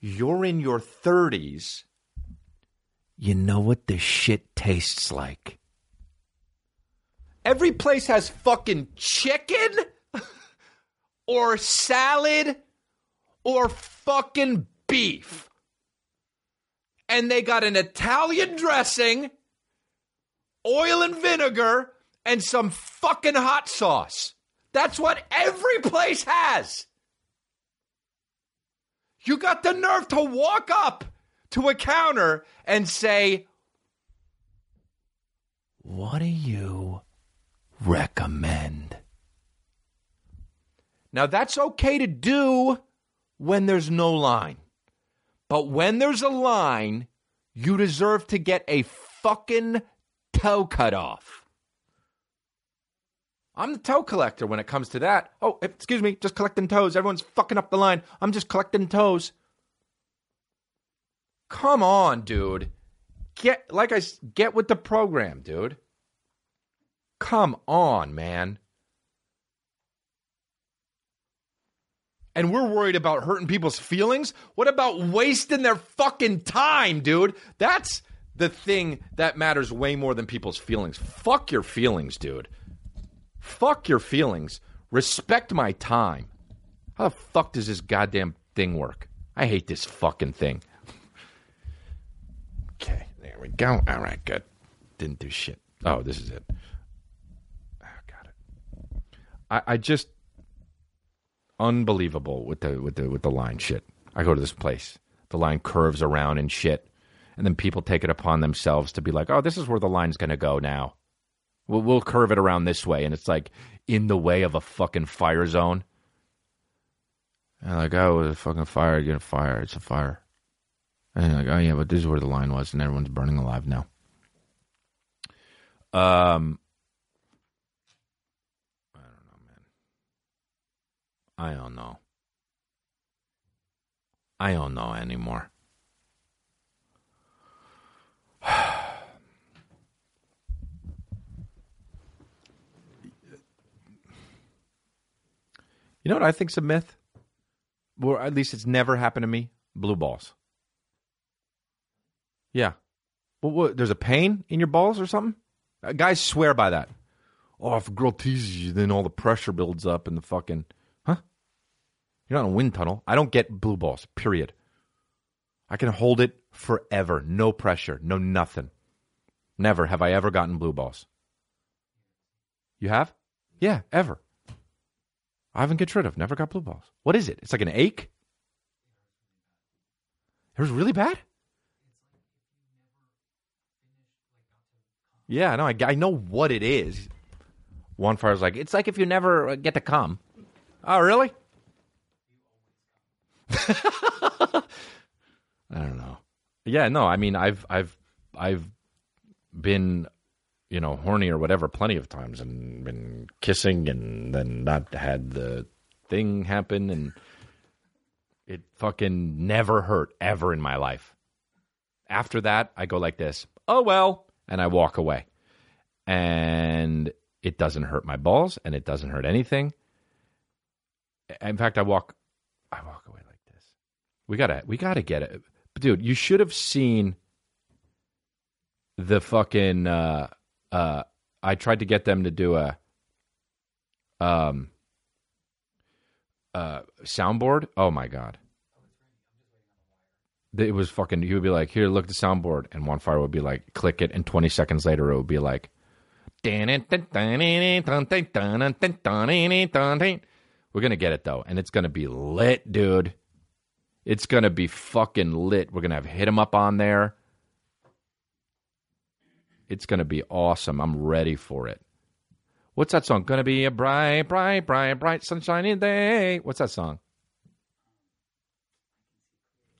you're in your 30s, you know what the shit tastes like. Every place has fucking chicken or salad or fucking beef. And they got an Italian dressing, oil and vinegar, and some fucking hot sauce. That's what every place has. You got the nerve to walk up to a counter and say, What do you recommend? Now, that's okay to do when there's no line. But when there's a line, you deserve to get a fucking toe cut off. I'm the toe collector when it comes to that. Oh, excuse me, just collecting toes. Everyone's fucking up the line. I'm just collecting toes. Come on, dude. Get like I get with the program, dude. Come on, man. And we're worried about hurting people's feelings? What about wasting their fucking time, dude? That's the thing that matters way more than people's feelings. Fuck your feelings, dude. Fuck your feelings. Respect my time. How the fuck does this goddamn thing work? I hate this fucking thing. okay, there we go. All right, good. Didn't do shit. Oh, this is it. Oh, got it. I, I just unbelievable with the with the with the line shit. I go to this place. The line curves around and shit. And then people take it upon themselves to be like, "Oh, this is where the line's going to go now." We'll, we'll curve it around this way, and it's like in the way of a fucking fire zone. And like, oh, it's a fucking fire. Get a fire. It's a fire. And like, oh yeah, but this is where the line was, and everyone's burning alive now. Um, I don't know. I don't know anymore. You know what I think's a myth? Or at least it's never happened to me. Blue balls. Yeah. Well, what, there's a pain in your balls or something? Uh, guys swear by that. Oh, if a girl teases you, then all the pressure builds up and the fucking you're not in a wind tunnel. I don't get blue balls, period. I can hold it forever. No pressure, no nothing. Never have I ever gotten blue balls. You have? Yeah, ever. I haven't get rid of. Never got blue balls. What is it? It's like an ache. It was really bad. Yeah, no, I, I know what it is. One fire's like, it's like if you never uh, get to come. Oh, really? I don't know. Yeah, no, I mean, I've, I've, I've been, you know, horny or whatever plenty of times and been kissing and then not had the thing happen and it fucking never hurt ever in my life. After that, I go like this. Oh well, and I walk away. And it doesn't hurt my balls and it doesn't hurt anything. In fact, I walk I walk. We got to we got to get it. but Dude, you should have seen the fucking uh uh I tried to get them to do a um uh soundboard. Oh my god. It was fucking he would be like, "Here, look at the soundboard." And one fire would be like, "Click it." And 20 seconds later it would be like we're gonna get it though, and it's gonna be lit, dude. It's gonna be fucking lit. We're gonna have hit 'em up on there. It's gonna be awesome. I'm ready for it. What's that song? Gonna be a bright, bright, bright, bright, sunshiny day. What's that song?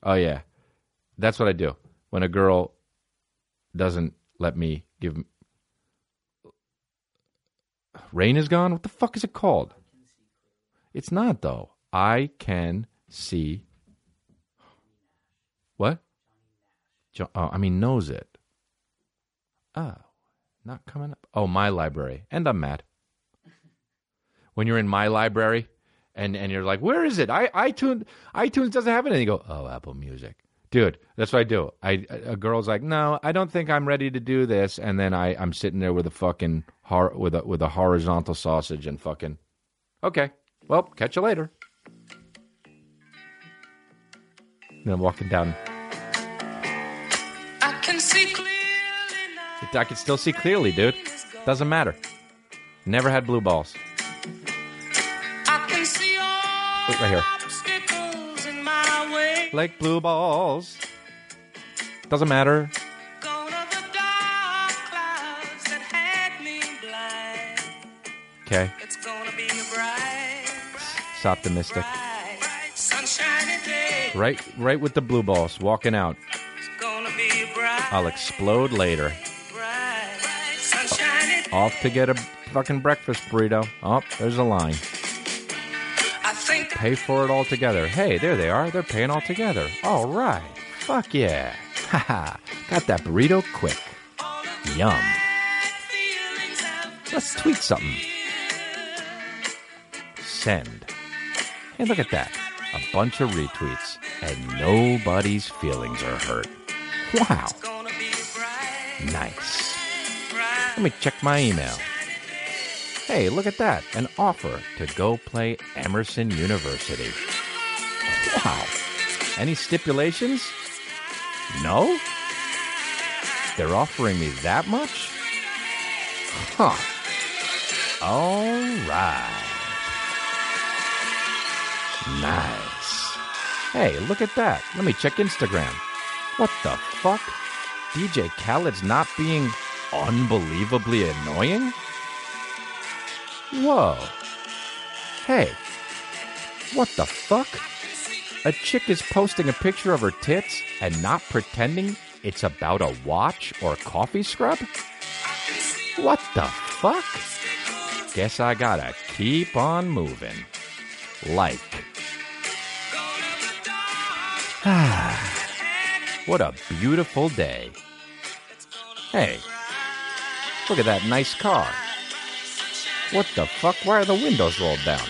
Oh yeah, that's what I do when a girl doesn't let me give Rain is gone? What the fuck is it called? It's not, though. I can see. What? Oh, I mean, knows it. Oh, not coming up. Oh, my library. And I'm mad. When you're in my library and, and you're like, where is it? I iTunes iTunes doesn't have anything. You go, oh, Apple Music. Dude, that's what I do. I a girl's like, no, I don't think I'm ready to do this, and then I I'm sitting there with a fucking hor- with a with a horizontal sausage and fucking, okay, well, catch you later. And I'm walking down. I could still see clearly, dude. Doesn't matter. Never had blue balls. I can see all Look right here. obstacles in my way. Like blue balls. Doesn't matter. Gone are the dark clouds that had me blind. Okay. It's gonna be a bright, It's optimistic. bright, bright, sunshiny day. Right, right with the blue balls. Walking out. It's gonna be bright, I'll explode later. Off to get a fucking breakfast burrito. Oh, there's a line. I think Pay for it all together. Hey, there they are. They're paying all together. All right. Fuck yeah. Haha. Got that burrito quick. Yum. my feelings have Let's tweet something. Send. Hey, look at that. A bunch of retweets, and nobody's feelings are hurt. Wow. gonna be a bright, Nice. Let me check my email. Hey, look at that. An offer to go play Emerson University. Wow. Any stipulations? No? They're offering me that much? Huh. All right. Nice. Hey, look at that. Let me check Instagram. What the fuck? DJ Khaled's not being unbelievably annoying? Whoa. Hey. What the fuck? A chick is posting a picture of her tits and not pretending it's about a watch or coffee scrub? What the fuck? Guess I gotta keep on moving. Like. what a beautiful day. Hey, Look at that nice car. What the fuck? Why are the windows rolled down?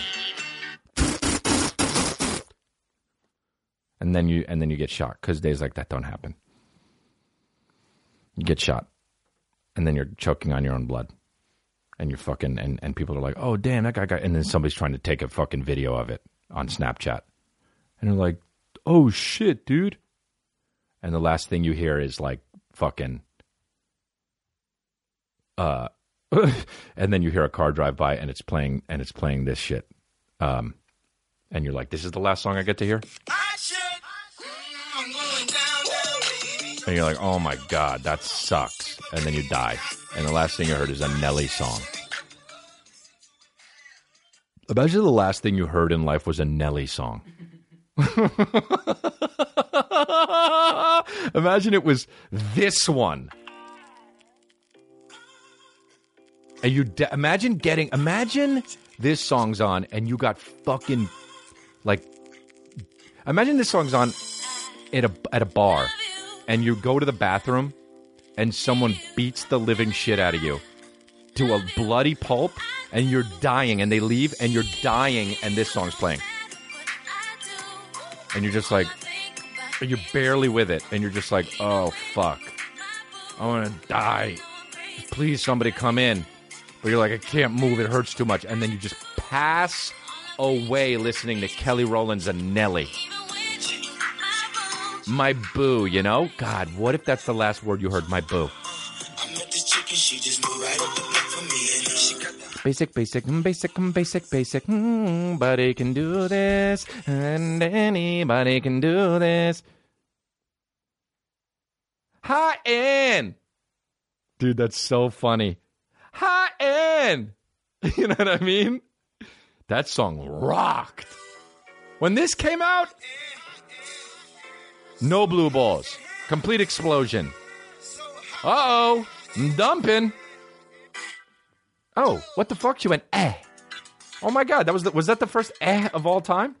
And then you and then you get shot because days like that don't happen. You get shot, and then you're choking on your own blood, and you're fucking and and people are like, "Oh damn, that guy got," and then somebody's trying to take a fucking video of it on Snapchat, and they're like, "Oh shit, dude," and the last thing you hear is like fucking uh and then you hear a car drive by and it's playing and it's playing this shit. Um and you're like this is the last song i get to hear? And you're like oh my god that sucks. And then you die. And the last thing you heard is a nelly song. Imagine the last thing you heard in life was a nelly song. Imagine it was this one and you de- imagine getting imagine this song's on and you got fucking like imagine this song's on at a at a bar and you go to the bathroom and someone beats the living shit out of you to a bloody pulp and you're dying and they leave and you're dying and this song's playing. And you're just like you're barely with it and you're just like oh fuck. I want to die. Please somebody come in but you're like i can't move it hurts too much and then you just pass away listening to kelly rowland's and nelly my boo you know god what if that's the last word you heard my boo Basic, basic, mm, basic, mm, basic, basic. mm, Body can do this, and anybody can do this. Hi, Ann. Dude, that's so funny. Hi, Ann. You know what I mean? That song rocked. When this came out, no blue balls. Complete explosion. Uh oh, I'm dumping. Oh, what the fuck? She went eh. Oh my god, that was the, was that the first eh of all time?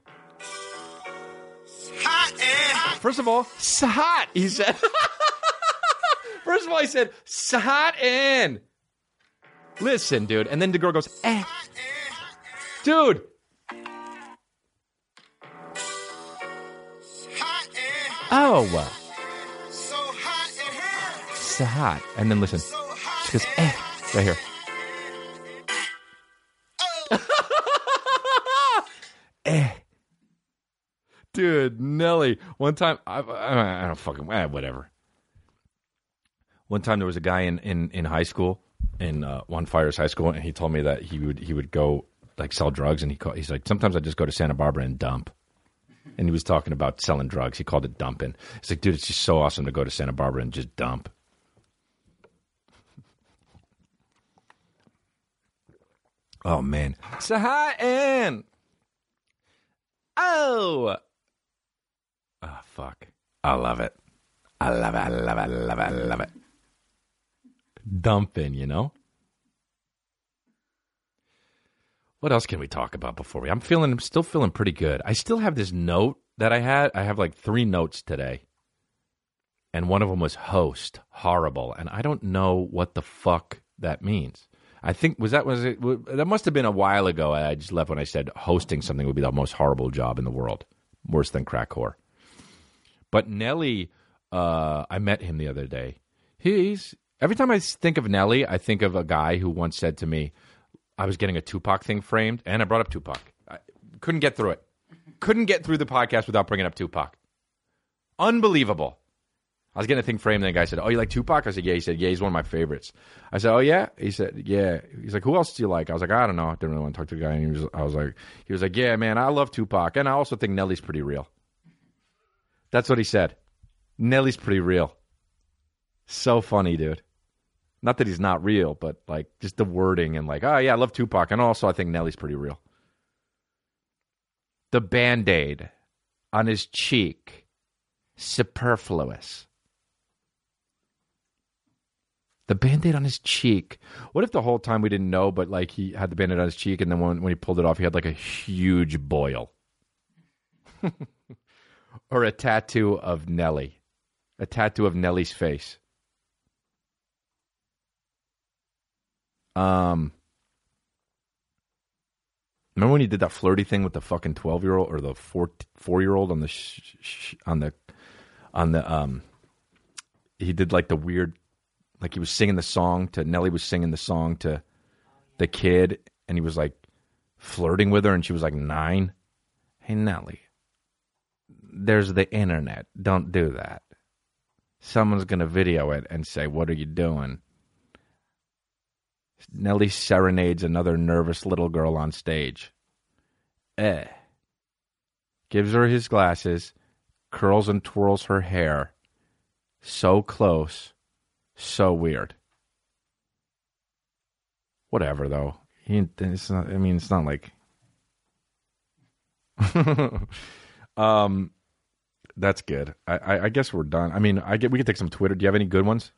hot and First of all, sahat, he said. First of all, he said sahat in. Listen, dude, and then the girl goes eh. Dude, oh, so hot and then listen. She goes eh right here. eh. Dude, Nelly. One time, I, I, I don't fucking eh, whatever. One time there was a guy in in, in high school in uh, One Fires High School, and he told me that he would he would go like sell drugs, and he called, he's like sometimes I just go to Santa Barbara and dump. And he was talking about selling drugs. He called it dumping. He's like, dude, it's just so awesome to go to Santa Barbara and just dump. Oh man. Ann. Oh. Oh fuck. I love it. I love it. I love it. I love it. I love it. Dumping, you know? What else can we talk about before we? I'm feeling, I'm still feeling pretty good. I still have this note that I had. I have like three notes today. And one of them was host, horrible. And I don't know what the fuck that means. I think, was that, was it, that must have been a while ago. I just left when I said hosting something would be the most horrible job in the world. Worse than crack whore. But Nelly, uh, I met him the other day. He's every time I think of Nelly, I think of a guy who once said to me, I was getting a Tupac thing framed, and I brought up Tupac. I couldn't get through it. Couldn't get through the podcast without bringing up Tupac. Unbelievable. I was getting a thing framed, and the guy said, "Oh, you like Tupac?" I said, "Yeah." He said, "Yeah, he's one of my favorites." I said, "Oh yeah." He said, "Yeah." He's like, "Who else do you like?" I was like, "I don't know." I didn't really want to talk to the guy. And he was, I was like, "He was like, yeah, man, I love Tupac, and I also think Nelly's pretty real." That's what he said. Nelly's pretty real. So funny, dude. Not that he's not real, but like just the wording and like, oh yeah, I love Tupac, and also I think Nelly's pretty real. The band aid on his cheek, superfluous. The band aid on his cheek. What if the whole time we didn't know, but like he had the band aid on his cheek, and then when, when he pulled it off, he had like a huge boil? or a tattoo of Nelly, a tattoo of Nelly's face. Um, Remember when he did that flirty thing with the fucking twelve year old or the four four year old on the sh- sh- on the on the um he did like the weird like he was singing the song to Nelly was singing the song to the kid and he was like flirting with her and she was like nine. Hey Nelly, there's the internet. Don't do that. Someone's gonna video it and say, "What are you doing?" Nelly serenades another nervous little girl on stage. Eh. Gives her his glasses, curls and twirls her hair. So close, so weird. Whatever, though. He, it's not, I mean, it's not like. um, that's good. I, I, I guess we're done. I mean, I get we could take some Twitter. Do you have any good ones?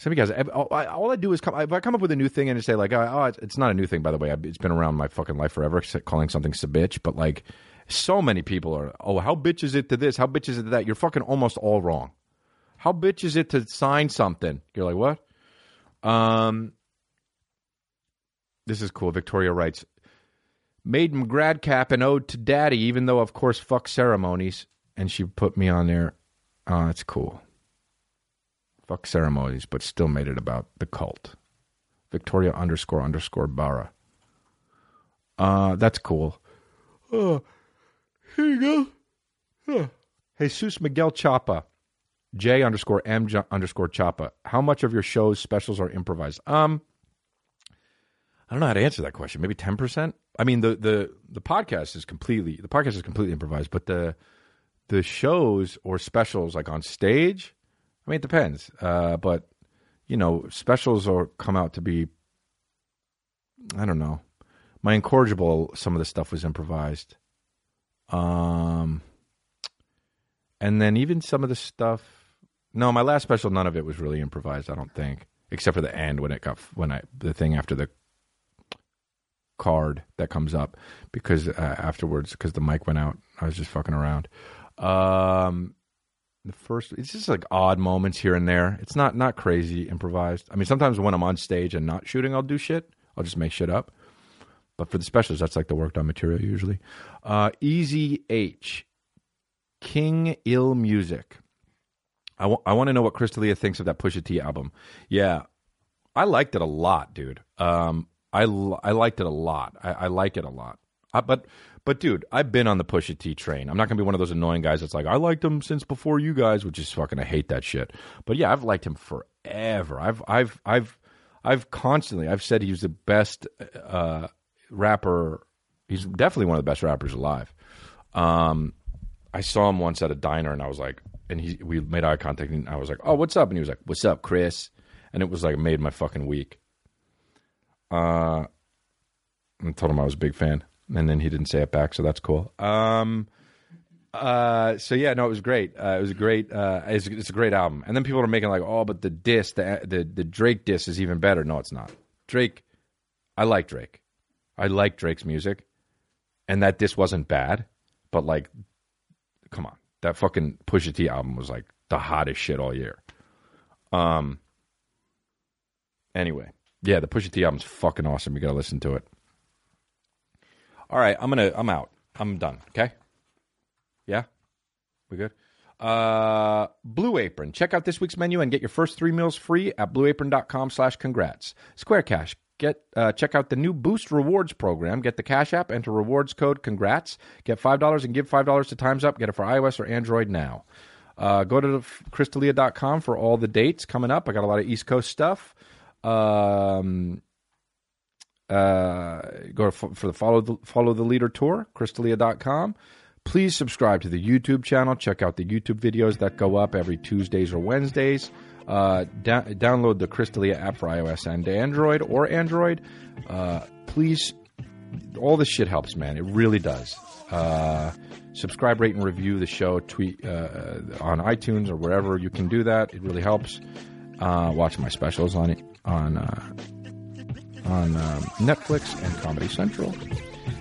Some of you guys, all I, all I do is come. If I come up with a new thing and I say like, oh, it's- it's not a new thing, by the way. It's been around my fucking life forever, calling something a bitch. But like, so many people are, oh, how bitch is it to this? How bitch is it to that? You're fucking almost all wrong. How bitch is it to sign something? You're like, what? Um, this is cool. Victoria writes, made grad cap an ode to daddy, even though, of course, fuck ceremonies. And she put me on there. Oh, it's cool. Fuck ceremonies, but still made it about the cult. Victoria underscore underscore Barra. Uh, that's cool. Oh, here you go. Huh. Jesus Miguel Chapa. J underscore M underscore Chapa. How much of your shows specials are improvised? Um, I don't know how to answer that question. Maybe ten percent. I mean, the the the podcast is completely the podcast is completely improvised, but the the shows or specials like on stage, Mean, it depends. Uh, but you know, specials are come out to be. I don't know. My incorrigible, some of the stuff was improvised. Um, and then even some of the stuff. No, my last special, none of it was really improvised. I don't think, except for the end when it got when I the thing after the card that comes up because uh, afterwards because the mic went out i was just fucking around um the first it's just like odd moments here and there it's not not crazy improvised i mean sometimes when i'm on stage and not shooting i'll do shit i'll just make shit up but for the specials that's like the worked on material usually uh easy h king ill music I I want to know what Chris D'Elia thinks of that Pusha T album. Yeah, I liked it a lot, dude. Um, I, l- I liked it a lot. I, I like it a lot. Uh, but but dude, I've been on the Pusha T train. I'm not gonna be one of those annoying guys that's like I liked him since before you guys, which is fucking I hate that shit. But yeah, I've liked him forever. I've I've I've I've constantly I've said he's the best uh, rapper. He's definitely one of the best rappers alive. Um, I saw him once at a diner, and I was like, and he we made eye contact, and I was like, "Oh, what's up?" And he was like, "What's up, Chris?" And it was like made my fucking week. Uh, I told him I was a big fan, and then he didn't say it back, so that's cool. Um, uh, so yeah, no, it was great. Uh, it was a great. Uh, it's, it's a great album. And then people are making like, oh, but the disc, the the the Drake disc is even better. No, it's not. Drake, I like Drake. I like Drake's music, and that disc wasn't bad. But like, come on, that fucking Pusha T album was like the hottest shit all year. Um. Anyway, yeah, the Pusha T album's fucking awesome. You gotta listen to it. All right, I'm gonna. I'm out. I'm done. Okay. Yeah, we good. Uh, Blue Apron. Check out this week's menu and get your first three meals free at blueapron.com slash congrats. Square Cash. Get uh, check out the new Boost Rewards program. Get the Cash App, enter rewards code congrats. Get five dollars and give five dollars to Times Up. Get it for iOS or Android now. Uh, go to chrisdelia.com for all the dates coming up. I got a lot of East Coast stuff. Um, uh, go for, for the follow the follow the leader tour chrisdelia.com please subscribe to the youtube channel. Check out the youtube videos that go up every tuesdays or wednesdays. Uh, da- download the crystalia app for ios and android or android. Uh, please all this shit helps man. It really does. Uh, subscribe rate and review the show. Tweet uh, on itunes or wherever you can do that. It really helps. Uh, watch my specials on it on uh, on um, Netflix and Comedy Central.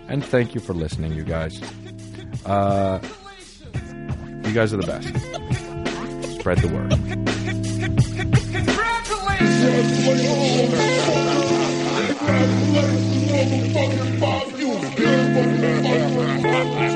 And thank you for listening, you guys. Uh, you guys are the best. Spread the word. Congratulations!